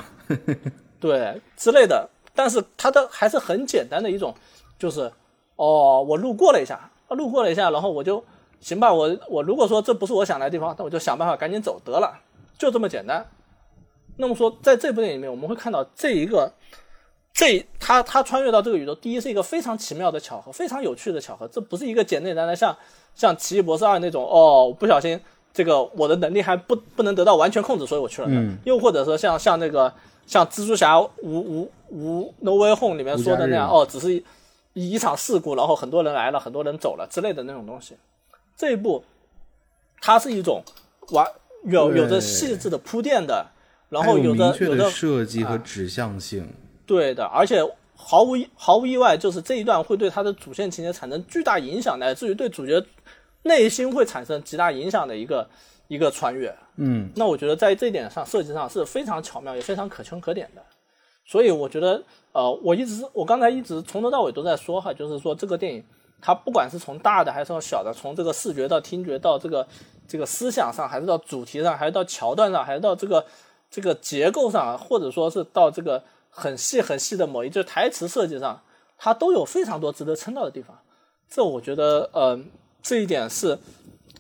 对之类的。但是它的还是很简单的一种，就是哦，我路过了一下，路过了一下，然后我就行吧，我我如果说这不是我想来的地方，那我就想办法赶紧走得了，就这么简单。那么说，在这部电影里面，我们会看到这一个，这他他穿越到这个宇宙，第一是一个非常奇妙的巧合，非常有趣的巧合，这不是一个简简单单像像奇异博士二那种哦，不小心这个我的能力还不不能得到完全控制，所以我去了。嗯。又或者说像像那个像蜘蛛侠无无无 No Way Home 里面说的那样，哦，只是一一场事故，然后很多人来了，很多人走了之类的那种东西。这一部，它是一种完有有着细致的铺垫的。然后有的有的设计和指向性，对的，而且毫无毫无意外，就是这一段会对他的主线情节产生巨大影响，乃至于对主角内心会产生极大影响的一个一个穿越。嗯，那我觉得在这一点上设计上是非常巧妙，也非常可圈可点的。所以我觉得，呃，我一直我刚才一直从头到尾都在说哈，就是说这个电影它不管是从大的还是从小的，从这个视觉到听觉到这个这个思想上，还是到主题上，还是到桥段上，还是到这个。这个结构上，或者说是到这个很细很细的某一句台词设计上，它都有非常多值得称道的地方。这我觉得，嗯，这一点是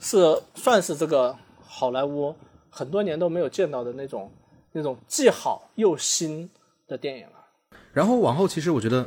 是算是这个好莱坞很多年都没有见到的那种那种既好又新的电影了。然后往后，其实我觉得。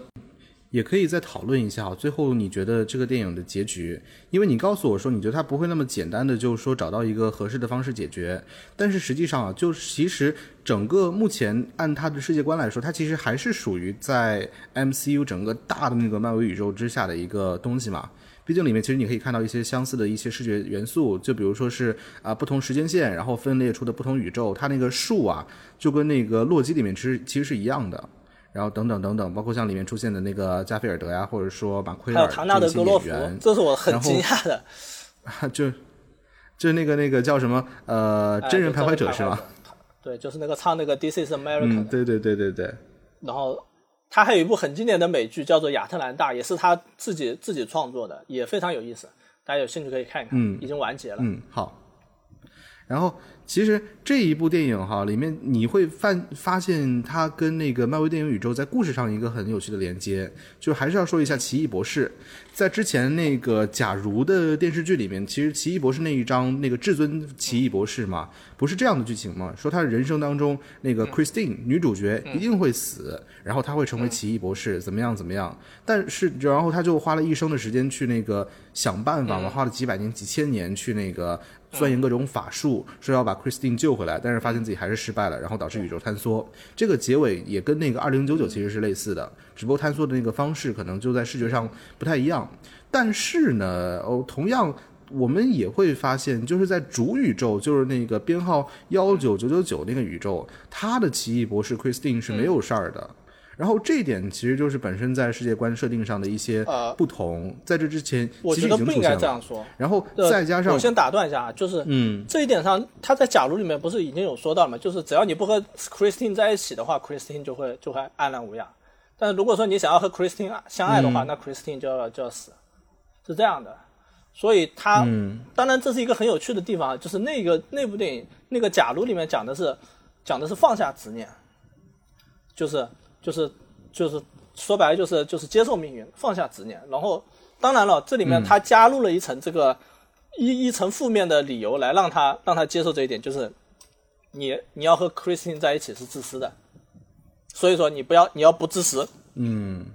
也可以再讨论一下，最后你觉得这个电影的结局？因为你告诉我说，你觉得它不会那么简单的，就是说找到一个合适的方式解决。但是实际上啊，就其实整个目前按它的世界观来说，它其实还是属于在 MCU 整个大的那个漫威宇宙之下的一个东西嘛。毕竟里面其实你可以看到一些相似的一些视觉元素，就比如说是啊不同时间线，然后分裂出的不同宇宙，它那个树啊，就跟那个洛基里面其实其实是一样的。然后等等等等，包括像里面出现的那个加菲尔德呀，或者说马奎尔还有唐纳德格洛夫，这是我很惊讶的。就就那个那个叫什么呃真人徘徊者是吗？对，就是那个唱那个 This is America。嗯，对对对对对。然后他还有一部很经典的美剧叫做《亚特兰大》，也是他自己自己创作的，也非常有意思，大家有兴趣可以看一看。嗯，已经完结了。嗯，好。然后。其实这一部电影哈，里面你会发发现它跟那个漫威电影宇宙在故事上一个很有趣的连接，就还是要说一下奇异博士。在之前那个假如的电视剧里面，其实奇异博士那一章那个至尊奇异博士嘛，不是这样的剧情嘛？说他人生当中那个 Christine 女主角一定会死，然后他会成为奇异博士，怎么样怎么样？但是然后他就花了一生的时间去那个想办法嘛，花了几百年几千年去那个。钻研各种法术，说要把 Christine 救回来，但是发现自己还是失败了，然后导致宇宙坍缩。这个结尾也跟那个二零九九其实是类似的，只不过坍缩的那个方式可能就在视觉上不太一样。但是呢，哦，同样我们也会发现，就是在主宇宙，就是那个编号幺九九九九那个宇宙，他的奇异博士 Christine 是没有事儿的。然后这一点其实就是本身在世界观设定上的一些不同，在这之前我觉得不应该这样说。然后再加上我先打断一下啊，就是嗯，这一点上他在假如里面不是已经有说到了吗？就是只要你不和 Christine 在一起的话，Christine 就会就会安然无恙。但是如果说你想要和 Christine 相爱的话，那 Christine 就要就要死，是这样的。所以他嗯当然这是一个很有趣的地方，就是那个那部电影那个假如里面讲的是讲的是放下执念，就是。就是就是说白了就是就是接受命运，放下执念。然后当然了，这里面他加入了一层这个一一层负面的理由来让他让他接受这一点，就是你你要和 Christine 在一起是自私的，所以说你不要你要不自私，嗯，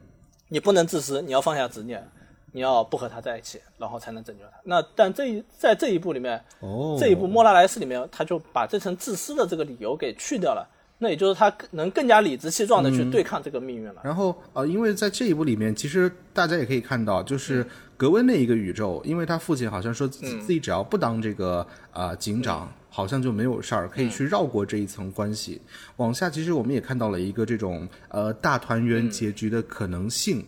你不能自私，你要放下执念，你要不和他在一起，然后才能拯救他。那但这一在这一步里面，哦，这一步莫拉莱斯里面，他就把这层自私的这个理由给去掉了。那也就是他能更加理直气壮的去对抗这个命运了。然后呃，因为在这一部里面，其实大家也可以看到，就是格温那一个宇宙，因为他父亲好像说自己只要不当这个啊警长，好像就没有事儿，可以去绕过这一层关系。往下，其实我们也看到了一个这种呃大团圆结局的可能性。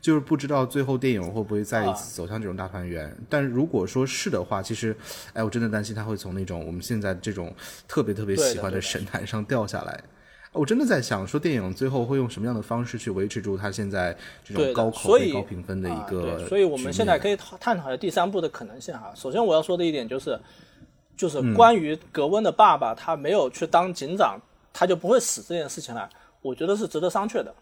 就是不知道最后电影会不会再一次走向这种大团圆，但如果说是的话，其实，哎，我真的担心他会从那种我们现在这种特别特别喜欢的神坛上掉下来。我真的在想，说电影最后会用什么样的方式去维持住他现在这种高口碑、高评分的一个？所以我们现在可以探讨一下第三部的可能性哈。首先我要说的一点就是，就是关于格温的爸爸他没有去当警长，他就不会死这件事情呢，我觉得是值得商榷的。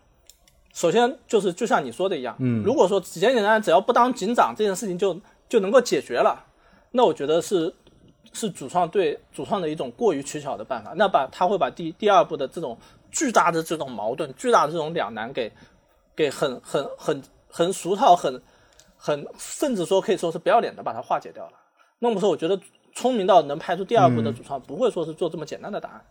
首先就是就像你说的一样，嗯，如果说简简单单只要不当警长这件事情就就能够解决了，那我觉得是是主创对主创的一种过于取巧的办法，那把他会把第第二部的这种巨大的这种矛盾、巨大的这种两难给给很很很很俗套、很很甚至说可以说是不要脸的把它化解掉了。那么说，我觉得聪明到能拍出第二部的主创不会说是做这么简单的答案。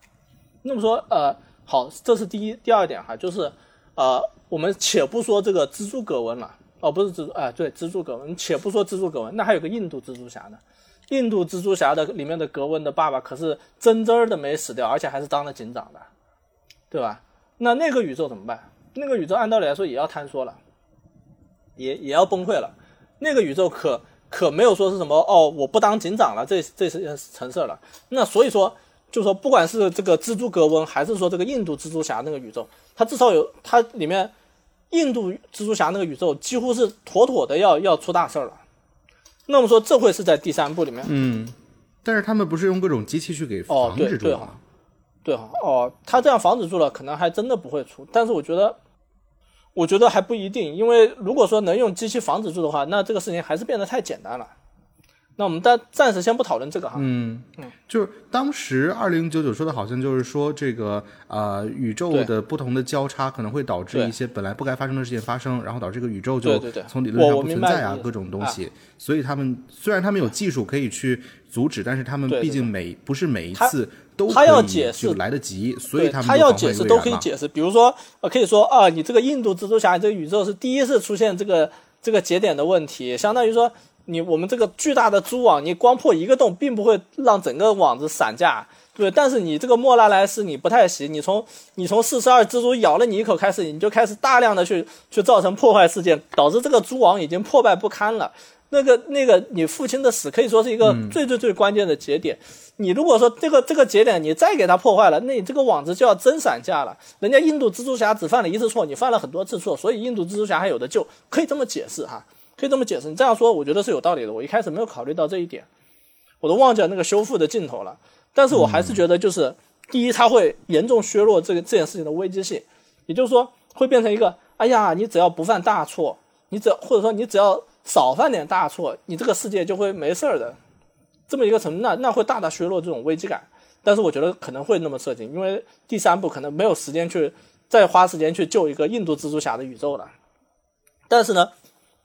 那么说，呃，好，这是第一，第二点哈，就是呃，我们且不说这个蜘蛛格温了，哦，不是蜘蛛，哎，对，蜘蛛格温，且不说蜘蛛格温，那还有个印度蜘蛛侠呢。印度蜘蛛侠的里面的格温的爸爸可是真真儿的没死掉，而且还是当了警长的，对吧？那那个宇宙怎么办？那个宇宙按道理来说也要坍缩了，也也要崩溃了。那个宇宙可可没有说是什么哦，我不当警长了，这这是成事了。那所以说。就说不管是这个蜘蛛格温，还是说这个印度蜘蛛侠那个宇宙，它至少有它里面印度蜘蛛侠那个宇宙几乎是妥妥的要要出大事儿了。那么说这会是在第三部里面，嗯，但是他们不是用各种机器去给防止住吗？对哈，哦，他这样防止住了，可能还真的不会出。但是我觉得，我觉得还不一定，因为如果说能用机器防止住的话，那这个事情还是变得太简单了。那我们暂暂时先不讨论这个哈。嗯嗯，就是当时二零九九说的好像就是说这个呃宇宙的不同的交叉可能会导致一些本来不该发生的事情发生，然后导致这个宇宙就从理论上不存在啊各种东西。所以他们虽然他们有技术可以去阻止，但是他们毕竟每不是每一次都他要解释来得及，所以他们他要解释都可以解释。比如说呃可以说啊，你这个印度蜘蛛侠这个宇宙是第一次出现这个这个节点的问题，相当于说。你我们这个巨大的蛛网，你光破一个洞，并不会让整个网子散架，对但是你这个莫拉莱斯，你不太行，你从你从四十二蜘蛛咬了你一口开始，你就开始大量的去去造成破坏事件，导致这个蛛网已经破败不堪了。那个那个，你父亲的死可以说是一个最最最关键的节点。你如果说这个这个节点你再给它破坏了，那你这个网子就要真散架了。人家印度蜘蛛侠只犯了一次错，你犯了很多次错，所以印度蜘蛛侠还有的救，可以这么解释哈。可以这么解释，你这样说，我觉得是有道理的。我一开始没有考虑到这一点，我都忘记了那个修复的镜头了。但是我还是觉得，就是第一，它会严重削弱这个这件事情的危机性，也就是说，会变成一个，哎呀，你只要不犯大错，你只要或者说你只要少犯点大错，你这个世界就会没事儿的，这么一个层，那那会大大削弱这种危机感。但是我觉得可能会那么设计，因为第三部可能没有时间去再花时间去救一个印度蜘蛛侠的宇宙了。但是呢？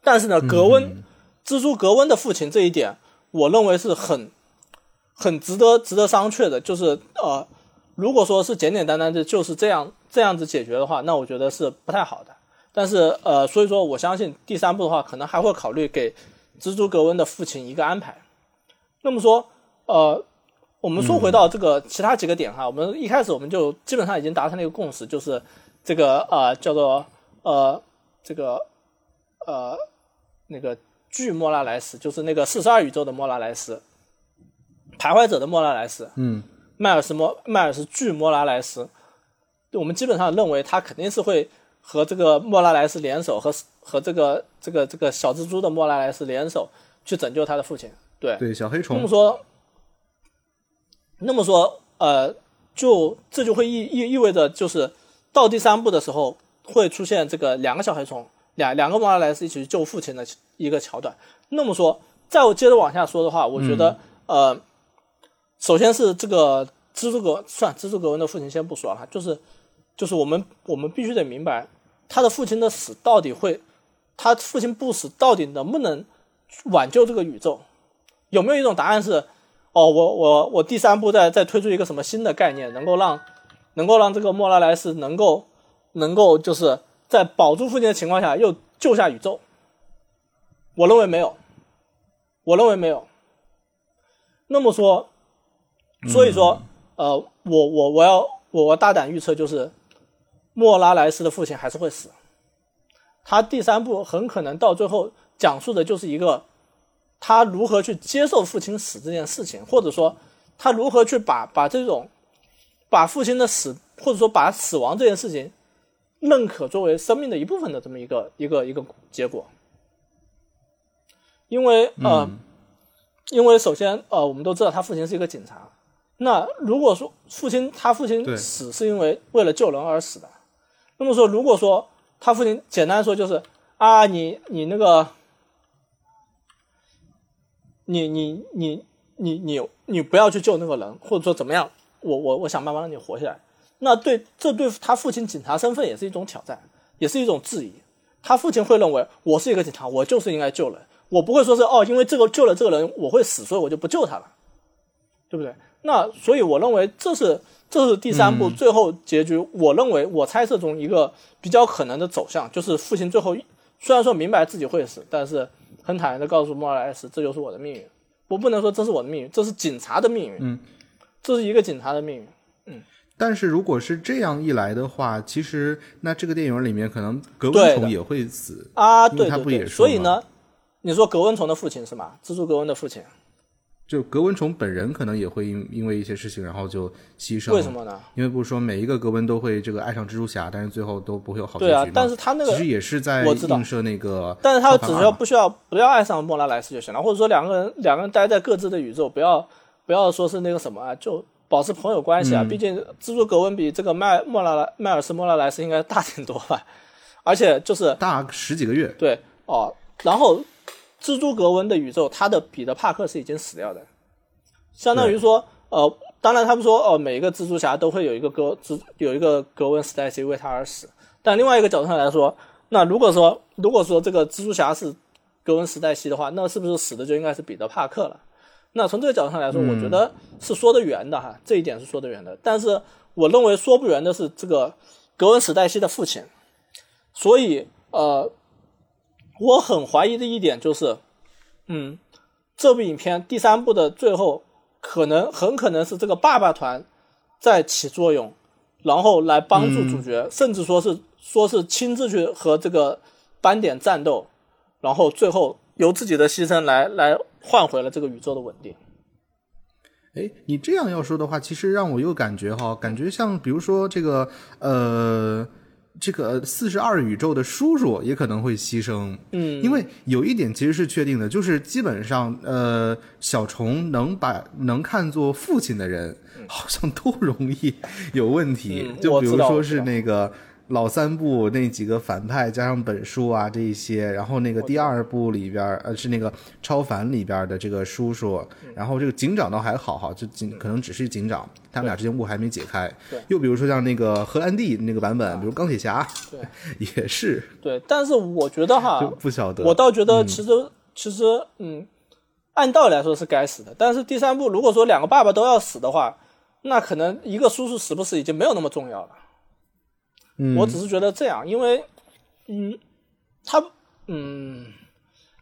但是呢，格温，蜘蛛格温的父亲这一点，我认为是很，很值得值得商榷的。就是呃，如果说是简简单单的就是这样这样子解决的话，那我觉得是不太好的。但是呃，所以说我相信第三部的话，可能还会考虑给蜘蛛格温的父亲一个安排。那么说呃，我们说回到这个其他几个点哈，我们一开始我们就基本上已经达成了一个共识，就是这个呃叫做呃这个呃。那个巨莫拉莱斯就是那个四十二宇宙的莫拉莱斯，徘徊者的莫拉莱斯，嗯，迈尔斯莫迈尔斯巨莫拉莱斯，我们基本上认为他肯定是会和这个莫拉莱斯联手，和和这个这个这个小蜘蛛的莫拉莱斯联手去拯救他的父亲。对对，小黑虫。那么说，那么说，呃，就这就会意意意味着，就是到第三部的时候会出现这个两个小黑虫。两两个莫拉莱斯一起去救父亲的一个桥段。那么说，再我接着往下说的话，我觉得，呃，首先是这个蜘蛛格，算蜘蛛格温的父亲先不说了，就是就是我们我们必须得明白，他的父亲的死到底会，他父亲不死到底能不能挽救这个宇宙？有没有一种答案是，哦，我我我第三部再再推出一个什么新的概念，能够让能够让这个莫拉莱斯能够能够就是。在保住父亲的情况下，又救下宇宙。我认为没有，我认为没有。那么说，所以说，呃，我我我要我大胆预测，就是莫拉莱斯的父亲还是会死。他第三部很可能到最后讲述的就是一个他如何去接受父亲死这件事情，或者说他如何去把把这种把父亲的死，或者说把死亡这件事情。认可作为生命的一部分的这么一个一个一个结果，因为呃，因为首先呃，我们都知道他父亲是一个警察。那如果说父亲他父亲死是因为为了救人而死的，那么说如果说他父亲简单说就是啊，你你那个，你你你你你你不要去救那个人，或者说怎么样，我我我想办法让你活下来。那对这对他父亲警察身份也是一种挑战，也是一种质疑。他父亲会认为我是一个警察，我就是应该救人，我不会说是哦，因为这个救了这个人我会死，所以我就不救他了，对不对？那所以我认为这是这是第三部最后结局。我认为我猜测中一个比较可能的走向，就是父亲最后虽然说明白自己会死，但是很坦然的告诉莫尔莱斯，这就是我的命运。我不能说这是我的命运，这是警察的命运。嗯，这是一个警察的命运。但是如果是这样一来的话，其实那这个电影里面可能格温虫也会死啊，对他不也对对所以呢，你说格温虫的父亲是吗？蜘蛛格温的父亲，就格温虫本人可能也会因因为一些事情，然后就牺牲。为什？么呢？因为不是说每一个格温都会这个爱上蜘蛛侠，但是最后都不会有好结局吗，对啊但是他那个其实也是在映射那个，但是他只需要不需要不要爱上莫拉莱斯就行了，或者说两个人两个人待在各自的宇宙，不要不要说是那个什么啊，就保持朋友关系啊。毕竟蜘蛛格温比这个麦莫拉莱迈尔斯莫拉莱斯应该大挺多吧，而且就是大十几个月，对哦，然后蜘蛛格温的宇宙，他的彼得帕克是已经死掉的，相当于说，呃，当然他们说，哦、每一个蜘蛛侠都会有一个格蜘有一个格温史黛西为他而死，但另外一个角度上来说，那如果说如果说这个蜘蛛侠是格温史黛西的话，那是不是死的就应该是彼得帕克了？那从这个角度上来说，我觉得是说得圆的哈，这一点是说得圆的。但是我认为说不圆的是这个格温史黛西的父亲，所以呃，我很怀疑的一点就是，嗯，这部影片第三部的最后，可能很可能是这个爸爸团在起作用，然后来帮助主角，甚至说是说是亲自去和这个斑点战斗，然后最后由自己的牺牲来来换回了这个宇宙的稳定。哎，你这样要说的话，其实让我又感觉哈，感觉像比如说这个呃，这个四十二宇宙的叔叔也可能会牺牲，嗯，因为有一点其实是确定的，就是基本上呃，小虫能把能看作父亲的人，好像都容易有问题，嗯就比如说是那个。老三部那几个反派加上本书啊这一些，然后那个第二部里边儿呃是那个超凡里边的这个叔叔，嗯。然后这个警长倒还好哈，就警可能只是警长，他们俩之间雾还没解开。又比如说像那个荷兰弟那个版本，比如钢铁侠，对，也是。对，但是我觉得哈，就不晓得。我倒觉得其实、其实嗯，按道理来说是该死的，但是第三部如果说两个爸爸都要死的话，那可能一个叔叔死不死已经没有那么重要了。嗯我只是觉得这样，因为嗯，他嗯，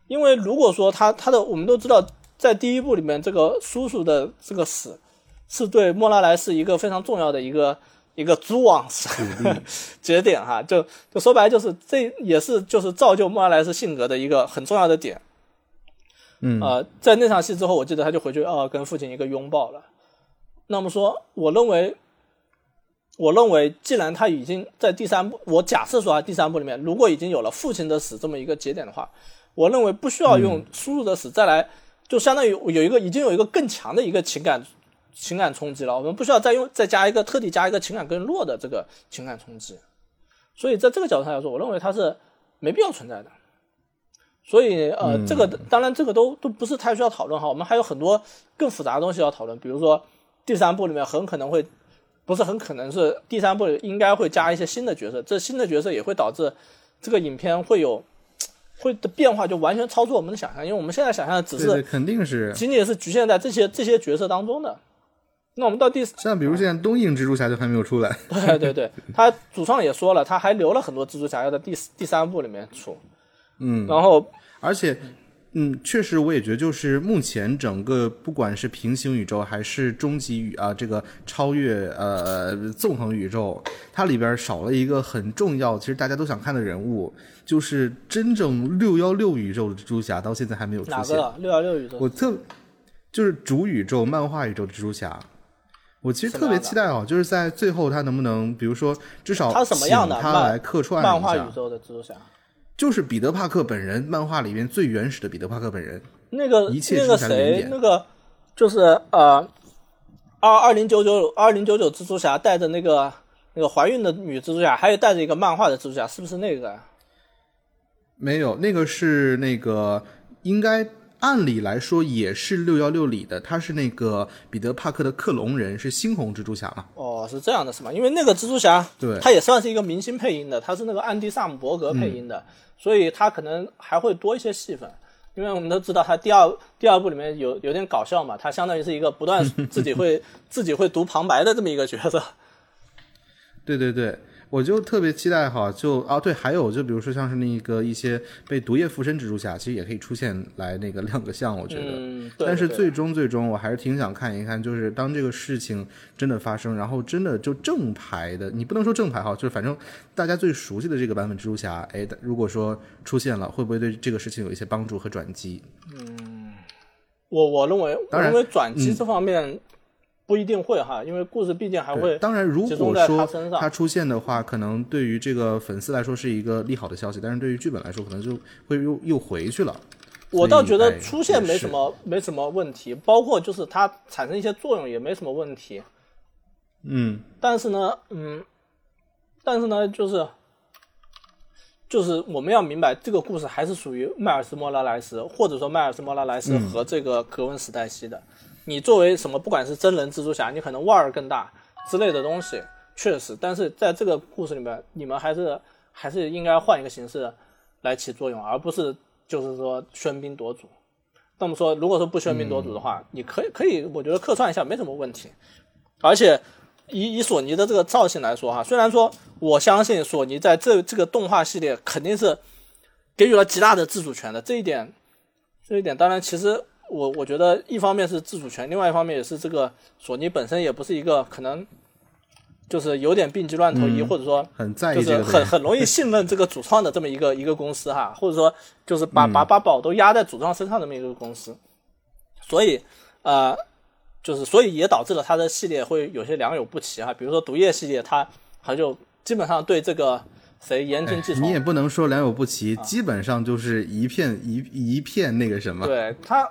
因为如果说他他的我们都知道，在第一部里面这个叔叔的这个死是对莫拉莱斯一个非常重要的一个一个蛛网节点 哈，就就说白了就是这也是就是造就莫拉莱斯性格的一个很重要的点。嗯呃，在那场戏之后，我记得他就回去啊、跟父亲一个拥抱了。那么说，我认为，我认为，既然他已经在第三部，我假设说啊，第三部里面如果已经有了父亲的死这么一个节点的话，我认为不需要用叔叔的死再来，就相当于有一个已经有一个更强的一个情感情感冲击了，我们不需要再用再加一个特地加一个情感更弱的这个情感冲击。所以在这个角度上来说，我认为它是没必要存在的。所以呃，这个当然这个都都不是太需要讨论哈，我们还有很多更复杂的东西要讨论，比如说第三部里面很可能会，不是很可能是第三部应该会加一些新的角色，这新的角色也会导致这个影片会有会的变化，就完全超出我们的想象，因为我们现在想象的只是肯定是仅仅是局限在这些这些角色当中的。那我们到第四，像比如现在东映蜘蛛侠就还没有出来，对对对，他主创也说了，他还留了很多蜘蛛侠要在第四第三部里面出，嗯，然后而且，嗯，确实我也觉得，就是目前整个不管是平行宇宙还是终极宇啊，这个超越呃纵横宇宙，它里边少了一个很重要，其实大家都想看的人物，就是真正六幺六宇宙的蜘蛛侠，到现在还没有出现。哪个六幺六宇宙？我特就是主宇宙漫画宇宙的蜘蛛侠。我其实特别期待啊，就是在最后他能不能，比如说至少他什么样的请他来客串漫画宇，宙的蜘蛛侠？就是彼得帕克本人，漫画里面最原始的彼得帕克本人。那个一切那个谁，那个就是呃，二二零九九二零九九蜘蛛侠带着那个那个怀孕的女蜘蛛侠，还有带着一个漫画的蜘蛛侠，是不是那个啊？没有，那个是那个应该按理来说也是六幺六里的，他是那个彼得帕克的克隆人，是猩红蜘蛛侠嘛？哦，是这样的，是吗？因为那个蜘蛛侠，对他也算是一个明星配音的，他是那个安迪·萨姆伯格配音的，所以他可能还会多一些戏份。因为我们都知道，他第二第二部里面有有点搞笑嘛，他相当于是一个不断自己会 自己会读旁白的这么一个角色。对对对，我就特别期待哈，就啊对，还有就比如说像是那个一些被毒液附身蜘蛛侠，其实也可以出现来那个亮个相，我觉得。嗯，但是最终最终，我还是挺想看一看，就是当这个事情真的发生，然后真的就正牌的，你不能说正牌哈，就是反正大家最熟悉的这个版本蜘蛛侠，哎，如果说出现了，会不会对这个事情有一些帮助和转机？嗯我我认为，我当然为转机这方面不一定会哈，因为故事毕竟还，会当然，如果说他出现的话，可能对于这个粉丝来说是一个利好的消息，但是对于剧本来说，可能就会又又回去了。我倒觉得出现没什么没什么问题，包括就是它产生一些作用也没什么问题。嗯，但是呢，嗯，但是呢，就是就是我们要明白，这个故事还是属于迈尔斯莫拉莱斯，或者说迈尔斯莫拉莱斯嗯和这个格温史黛西的。你作为什么，不管是真人蜘蛛侠，你可能腕儿更大之类的东西，确实，但是在这个故事里面，你们还是还是应该换一个形式来起作用，而不是就是说喧宾夺主。那么说，如果说不喧宾夺主的话，你可以可以，我觉得客串一下没什么问题。而且以以索尼的这个造型来说哈，虽然说我相信索尼在这这个动画系列肯定是给予了极大的自主权的，这一点这一点当然其实我我觉得一方面是自主权，另外一方面也是这个索尼本身也不是一个可能就是有点病急乱投医，或者说很在意就是。很很容易信任这个主创的这么一个一个公司哈，或者说就是把把把宝都压在主创身上的这么一个公司，所以呃，就是所以也导致了它的系列会有些良莠不齐哈，比如说毒液系列，它它就基本上对这个谁言听计从，你也不能说良莠不齐，啊基本上就是一片一一片那个什么。对它，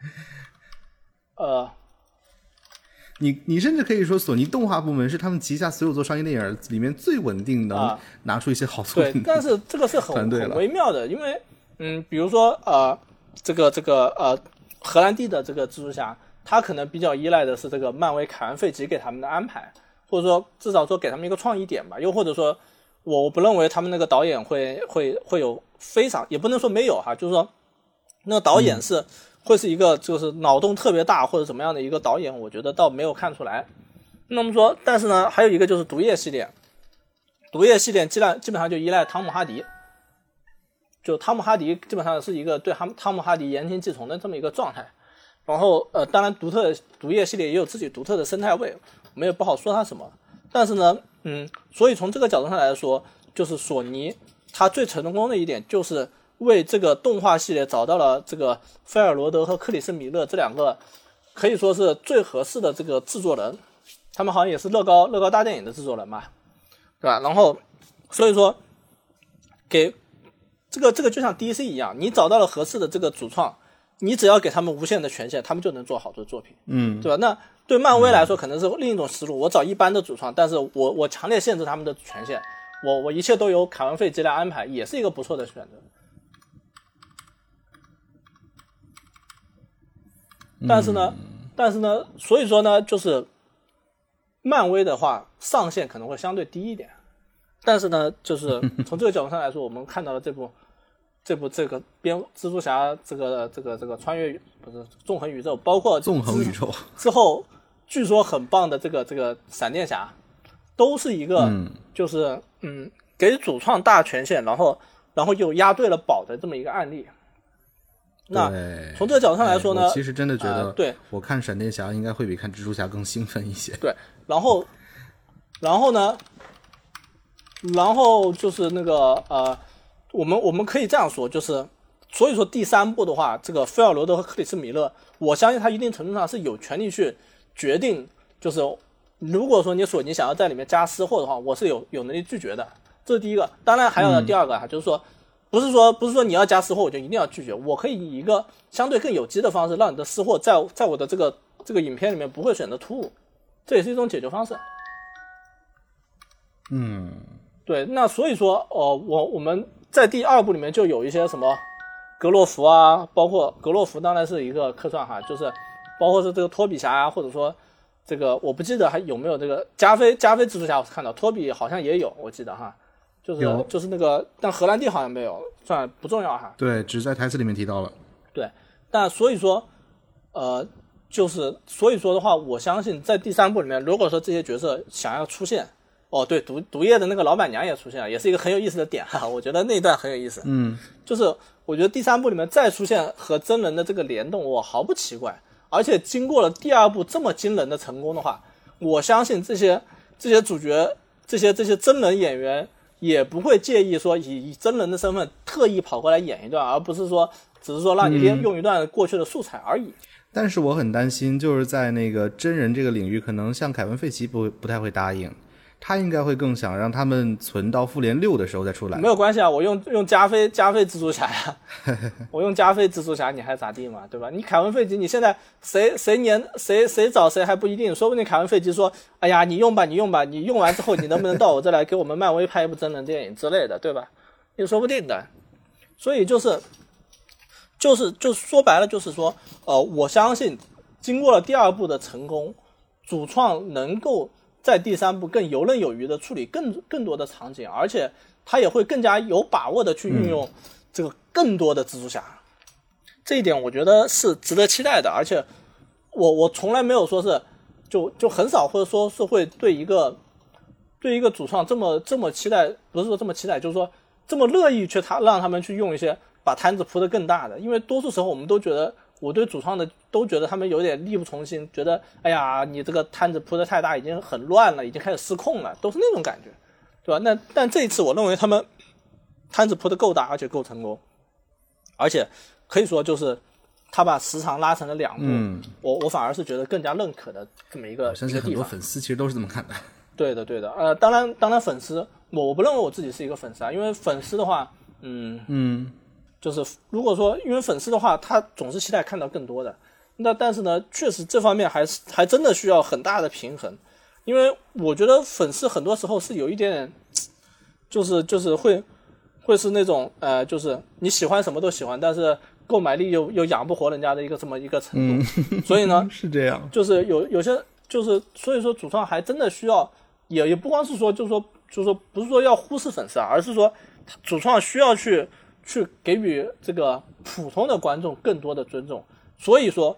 呃，你你甚至可以说，索尼动画部门是他们旗下所有做商业电影里面最稳定的啊拿出一些好作对品，的。但是这个是很很微妙的，因为嗯，比如说呃，这个这个呃，荷兰弟的这个蜘蛛侠，他可能比较依赖的是这个漫威凯恩费吉给他们的安排，或者说至少说给他们一个创意点吧，又或者说我我不认为他们那个导演会会会有非常也不能说没有哈，就是说那个导演是、会是一个就是脑洞特别大或者怎么样的一个导演，我觉得倒没有看出来。那么说，但是呢，还有一个就是毒液系列，毒液系列基本基本上就依赖汤姆哈迪，就汤姆哈迪基本上是一个对汤汤姆哈迪言听计从的这么一个状态。然后呃，当然独特毒液系列也有自己独特的生态位，我们也不好说它什么。但是呢，嗯，所以从这个角度上来说，就是索尼它最成功的一点就是为这个动画系列找到了这个菲尔罗德和克里斯米勒这两个可以说是最合适的这个制作人，他们好像也是乐高乐高大电影的制作人嘛，对吧？然后所以说给这个这个就像 DC 一样，你找到了合适的这个主创，你只要给他们无限的权限，他们就能做好的作品，嗯，对吧？那对漫威来说可能是另一种思路，我找一般的主创，但是我我强烈限制他们的权限，我我一切都由凯文费奇来安排，也是一个不错的选择。但是呢，但是呢，所以说呢，就是漫威的话上限可能会相对低一点，但是呢，就是 从这个角度上来说，我们看到了这部这部这个蝙蜘蛛侠这个这个这个穿越不是纵横宇宙，包括纵横宇宙，之后，据说很棒的这个这个闪电侠，都是一个、就是嗯给主创大权限，然后然后又押对了宝的这么一个案例。那从这个角度上来说呢，其实真的觉得，呃对，我看闪电侠应该会比看蜘蛛侠更兴奋一些。对，然后，然后呢，然后就是那个呃，我们我们可以这样说，就是所以说第三部的话，这个菲尔罗德和克里斯米勒，我相信他一定程度上是有权利去决定，就是如果说你索尼想要在里面加私货的话，我是有有能力拒绝的，这是第一个。当然还有第二个哈，就是说。不是说不是说你要加私货我就一定要拒绝，我可以以一个相对更有机的方式，让你的私货在在我的这个这个影片里面不会显得突兀，这也是一种解决方式。嗯，对，那所以说，哦，我我们在第二部里面就有一些什么格洛弗啊，包括格洛弗当然是一个客串哈，就是包括是这个托比侠啊，或者说这个我不记得还有没有这个加菲加菲蜘蛛侠，我是看到托比好像也有，我记得哈，就是就是那个，但荷兰弟好像没有，算不重要哈。对，只在台词里面提到了。对，但所以说，呃，就是所以说的话，我相信在第三部里面，如果说这些角色想要出现，哦，对，毒毒液的那个老板娘也出现了，也是一个很有意思的点哈，我觉得那一段很有意思。嗯，就是我觉得第三部里面再出现和真人的这个联动，我毫不奇怪。而且经过了第二部这么惊人的成功的话，我相信这些这些主角、这些这些真人演员也不会介意说以以真人的身份特意跑过来演一段，而不是说只是说让你练用一段过去的素材而已。但是我很担心，就是在那个真人这个领域，可能像凯文·费奇不不太会答应，他应该会更想让他们存到复联六的时候再出来没。有关系啊，我用用加菲加菲蜘蛛侠呀，我用加菲蜘蛛侠，你还咋地嘛，对吧？你凯文费吉，你现在谁谁年谁谁找谁还不一定，说不定凯文费吉说，哎呀，你用吧，你用吧，你用完之后，你能不能到我这来给我们漫威拍一部真人电影之类的，对吧？也说不定的。所以就是就是就说白了，就是说，呃，我相信经过了第二部的成功，主创能够在第三部更游刃有余的处理更更多的场景，而且他也会更加有把握的去运用这个更多的蜘蛛侠，这一点我觉得是值得期待的。而且我我从来没有说是就就很少或者说是会对一个对一个主创这么这么期待，不是说这么期待，就是说这么乐意去他让他们去用一些把摊子铺得更大的，因为多数时候我们都觉得。我对主创的都觉得他们有点力不从心，觉得哎呀，你这个摊子铺的太大，已经很乱了，已经开始失控了，都是那种感觉，对吧？那但这一次我认为他们摊子铺的够大，而且够成功，而且可以说就是他把时长拉成了两部，嗯我我反而是觉得更加认可的这么一个我相信很多。粉丝其实都是这么看的。对的，对的，呃，当然，当然，粉丝，我我不认为我自己是一个粉丝啊，因为粉丝的话，嗯，嗯，就是如果说因为粉丝的话，他总是期待看到更多的，那但是呢，确实这方面还是还真的需要很大的平衡，因为我觉得粉丝很多时候是有一点点，就是就是会会是那种呃，就是你喜欢什么都喜欢，但是购买力又又养不活人家的一个这么一个程度，所以呢，是这样。就是有有些就是所以说主创还真的需要，也也不光是说就是说就是说不是说要忽视粉丝啊，而是说主创需要去去给予这个普通的观众更多的尊重。所以说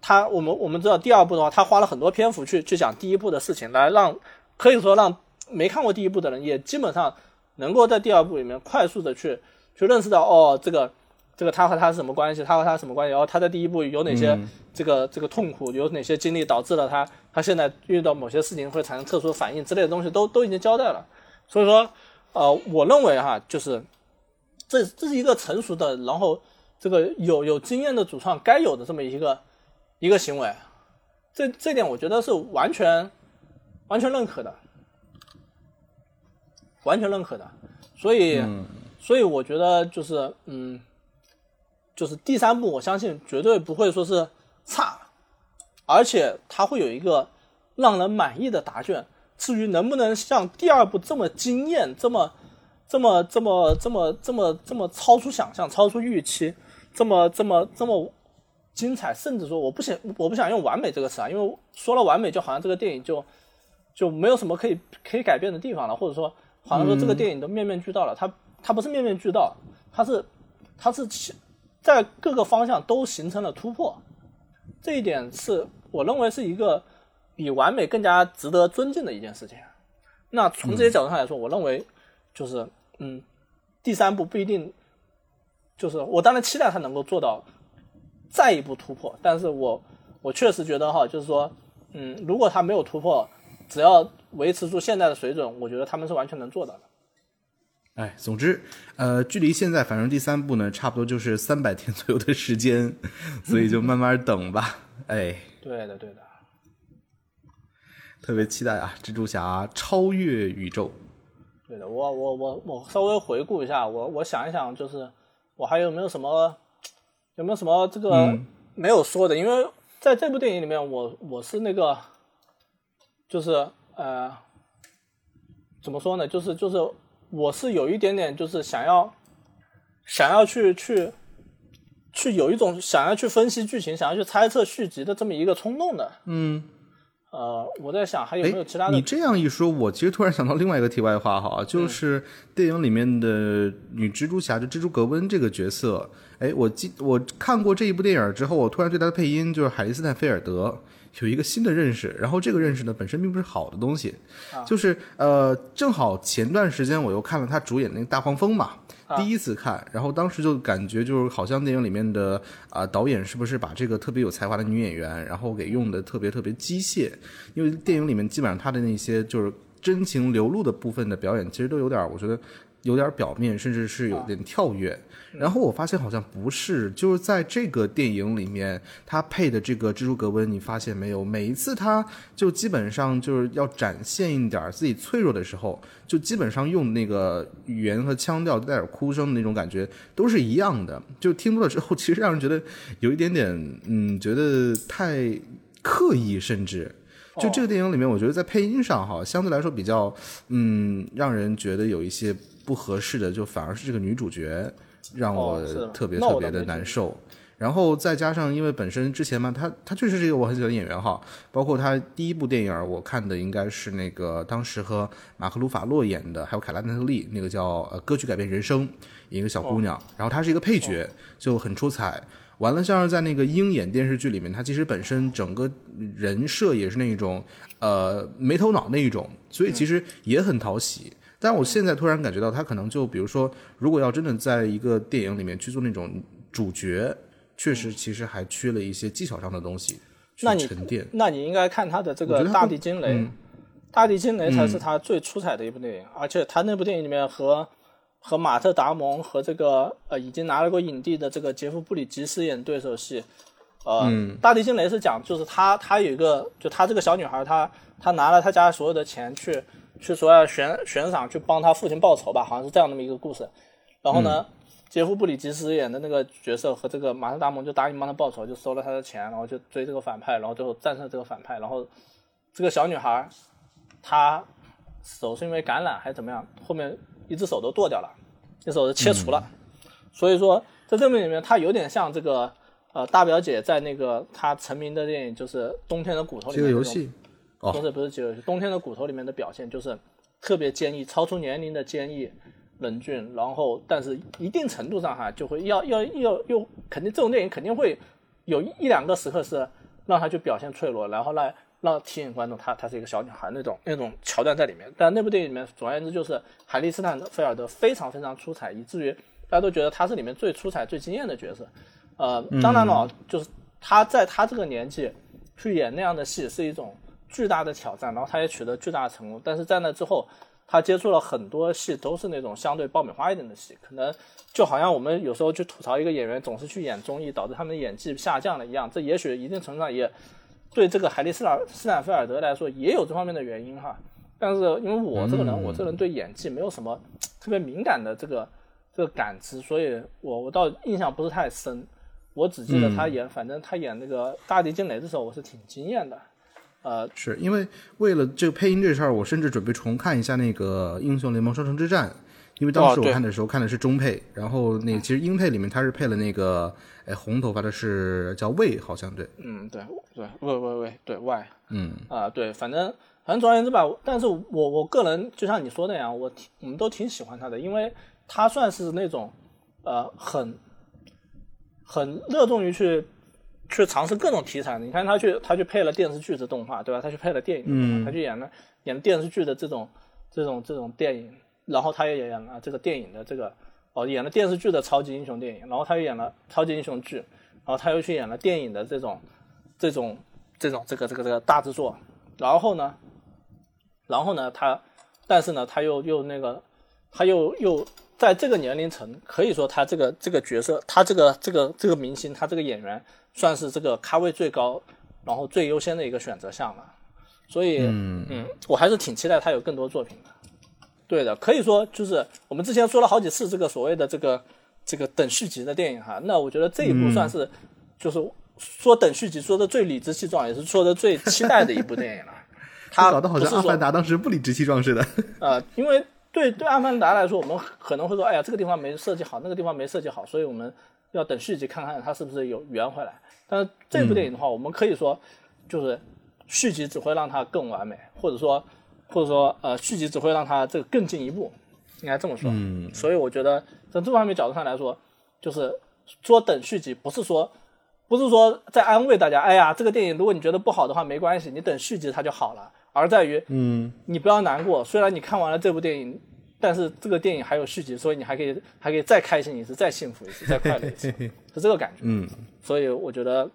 他我们我们知道第二部的话，他花了很多篇幅去去讲第一部的事情，来让可以说让没看过第一部的人也基本上能够在第二部里面快速的去去认识到哦这个。这个他和他是什么关系？他和他什么关系？然后他在第一部有哪些这个、这个痛苦，有哪些经历导致了他他现在遇到某些事情会产生特殊反应之类的东西都都已经交代了。所以说，呃，我认为哈，就是这这是一个成熟的，然后这个有有经验的主创该有的这么一个一个行为，这这点我觉得是完全完全认可的，完全认可的。所以，所以我觉得就是嗯。就是第三部，我相信绝对不会说是差，而且它会有一个让人满意的答卷。至于能不能像第二部这么惊艳、这么、这么、这么、这么、这么、这么超出想象、超出预期，这么、这么、这么精彩，甚至说我不想我不想用完美这个词啊，因为说了完美，就好像这个电影就就没有什么可以可以改变的地方了，或者说好像说这个电影都面面俱到了。它它不是面面俱到，它是它是。在各个方向都形成了突破，这一点是我认为是一个比完美更加值得尊敬的一件事情。那从这些角度上来说，我认为就是嗯，第三步不一定就是我当然期待他能够做到再一步突破，但是我我确实觉得哈，就是说嗯，如果他没有突破，只要维持住现在的水准，我觉得他们是完全能做到的。哎，总之，呃，距离现在反正第三部呢，差不多就是三百天左右的时间，所以就慢慢等吧。哎，对的，对的，特别期待啊！蜘蛛侠超越宇宙，对的，我我我我稍微回顾一下，我我想一想，就是我还有没有什么有没有什么这个没有说的？因为在这部电影里面，我我是那个就是呃。怎么说呢？就是就是我是有一点点就是想要想要去去去有一种想要去分析剧情、想要去猜测续集的这么一个冲动的。嗯，呃，我在想还有没有其他的？你这样一说，我其实突然想到另外一个题外话哈，就是电影里面的女蜘蛛侠，就蜘蛛格温这个角色。哎，我记我看过这一部电影之后，我突然对她的配音就是海莉斯坦菲尔德有一个新的认识。然后这个认识呢，本身并不是好的东西，就是呃，正好前段时间我又看了她主演那个大黄蜂嘛。第一次看，然后当时就感觉就是好像电影里面的啊导演是不是把这个特别有才华的女演员，然后给用的特别特别机械？因为电影里面基本上她的那些就是真情流露的部分的表演，其实都有点我觉得有点表面，甚至是有点跳跃。然后我发现好像不是，就是在这个电影里面，他配的这个蜘蛛格温，你发现没有？每一次他就基本上就是要展现一点自己脆弱的时候，就基本上用那个语言和腔调带点哭声的那种感觉都是一样的。就听多了之后，其实让人觉得有一点点，嗯，觉得太刻意，甚至就这个电影里面，我觉得在配音上哈，相对来说比较，嗯，让人觉得有一些不合适的，就反而是这个女主角。让我特别特别的难受，然后再加上因为本身之前嘛，她她确实是一个我很喜欢的演员哈，包括她第一部电影我看的应该是那个当时和马克鲁法洛演的，还有凯拉奈特利那个叫呃歌曲改变人生，一个小姑娘，然后她是一个配角就很出彩，完了像是在那个鹰眼电视剧里面，她其实本身整个人设也是那种呃没头脑那一种，所以其实也很讨喜。但我现在突然感觉到，他可能就比如说，如果要真的在一个电影里面去做那种主角，确实其实还缺了一些技巧上的东西去沉淀。那你应该看他的这个《大地惊雷》，《大地惊雷》才是他最出彩的一部电影，而且他那部电影里面和和马特·达蒙和这个呃已经拿了过影帝的这个杰夫·布里吉斯演对手戏。呃，《大地惊雷》是讲就是他他有一个就他这个小女孩，她她拿了她家所有的钱去。去说要悬悬赏去帮他父亲报仇吧，好像是这样那么一个故事。然后呢，杰夫·布里吉斯演的那个角色和这个马特·达蒙就答应帮他报仇，就收了他的钱，然后就追这个反派，然后最后战胜这个反派。然后这个小女孩，她手是因为感染还是怎么样，后面一只手都剁掉了，一手都切除了。所以说在这部里面，她有点像这个呃大表姐在那个她成名的电影就是《冬天的骨头》里面那种。不是不是，就是冬天的骨头里面的表现，就是特别坚毅，超出年龄的坚毅、冷峻，然后但是一定程度上哈，就会要要要又肯定这种电影肯定会有一一两个时刻是让他去表现脆弱，然后来让提醒观众他他是一个小女孩那种那种桥段在里面。但那部电影里面，总而言之就是海利斯坦菲尔德非常非常出彩，以至于大家都觉得他是里面最出彩、最惊艳的角色。呃，当然了，就是他在他这个年纪去演那样的戏是一种。巨大的挑战，然后他也取得巨大的成功。但是在那之后，他接触了很多戏，都是那种相对爆米花一点的戏，可能就好像我们有时候去吐槽一个演员总是去演综艺，导致他们的演技下降了一样。这也许一定程度上也对这个海利斯坦斯坦菲尔德来说也有这方面的原因哈。但是因为我这个人，我这个人对演技没有什么特别敏感的这个这个感知，所以我我倒印象不是太深。我只记得他演，反正他演那个大地惊雷的时候，我是挺惊艳的。呃，是因为为了这个配音这事儿，我甚至准备重看一下那个《英雄联盟：双城之战》，因为当时我看的时候看的是中配，然后那其实英配里面他是配了那个，哎，红头发的是叫魏，好像对，嗯，对对，魏魏魏，对 Y，，嗯，啊，对，反正反正总而言之吧，但是我我个人就像你说那样，我挺我们都挺喜欢他的，因为他算是那种呃很很热衷于去。去尝试各种题材的，你看他去，他去配了电视剧的动画，对吧？他去配了电影，他去演了演了电视剧的这种这种这种电影，然后他也演了这个电影的这个哦，演了电视剧的超级英雄电影，然后他又演了超级英雄剧，然后他又去演了电影的这种这种这种这个这个这个大制作，然后呢，然后呢，他但是呢，他又又那个他又又在这个年龄层，可以说他这个这个角色，他这个这个这个明星，他这个演员。算是这个咖位最高，然后最优先的一个选择项了，所以嗯嗯，我还是挺期待他有更多作品的。对的，可以说就是我们之前说了好几次这个所谓的这个这个等续集的电影哈，那我觉得这一部算是就是说等续集说的最理直气壮，也是说的最期待的一部电影了。他搞得好像阿凡达当时不理直气壮似的。呃，因为对对阿凡达来说，我们可能会说，哎呀，这个地方没设计好，那个地方没设计好，所以我们要等续集看看它是不是有圆回来。但是这部电影的话，我们可以说，就是续集只会让它更完美，或者说或者说呃，续集只会让它这个更进一步，应该这么说。嗯，所以我觉得从这方面角度上来说，就是说等续集，不是说不是说在安慰大家，哎呀，这个电影如果你觉得不好的话没关系，你等续集它就好了，而在于嗯，你不要难过，虽然你看完了这部电影，但是这个电影还有续集，所以你还可以还可以再开心一次，再幸福一次，再快乐一次，是这个感觉。嗯，所以我觉得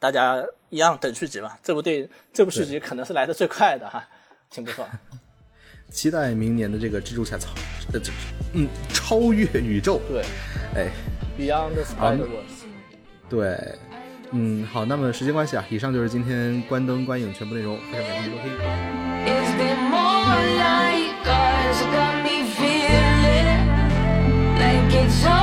大家一样等续集吧。这部电影这部续集可能是来的最快的哈，挺不错。期待明年的这个蜘蛛侠超，呃，这嗯，超越宇宙。对哎，，Beyond the Spider-Verse。对，嗯，好，那么时间关系啊，以上就是今天关灯观影全部内容，非常感谢您收听。It's all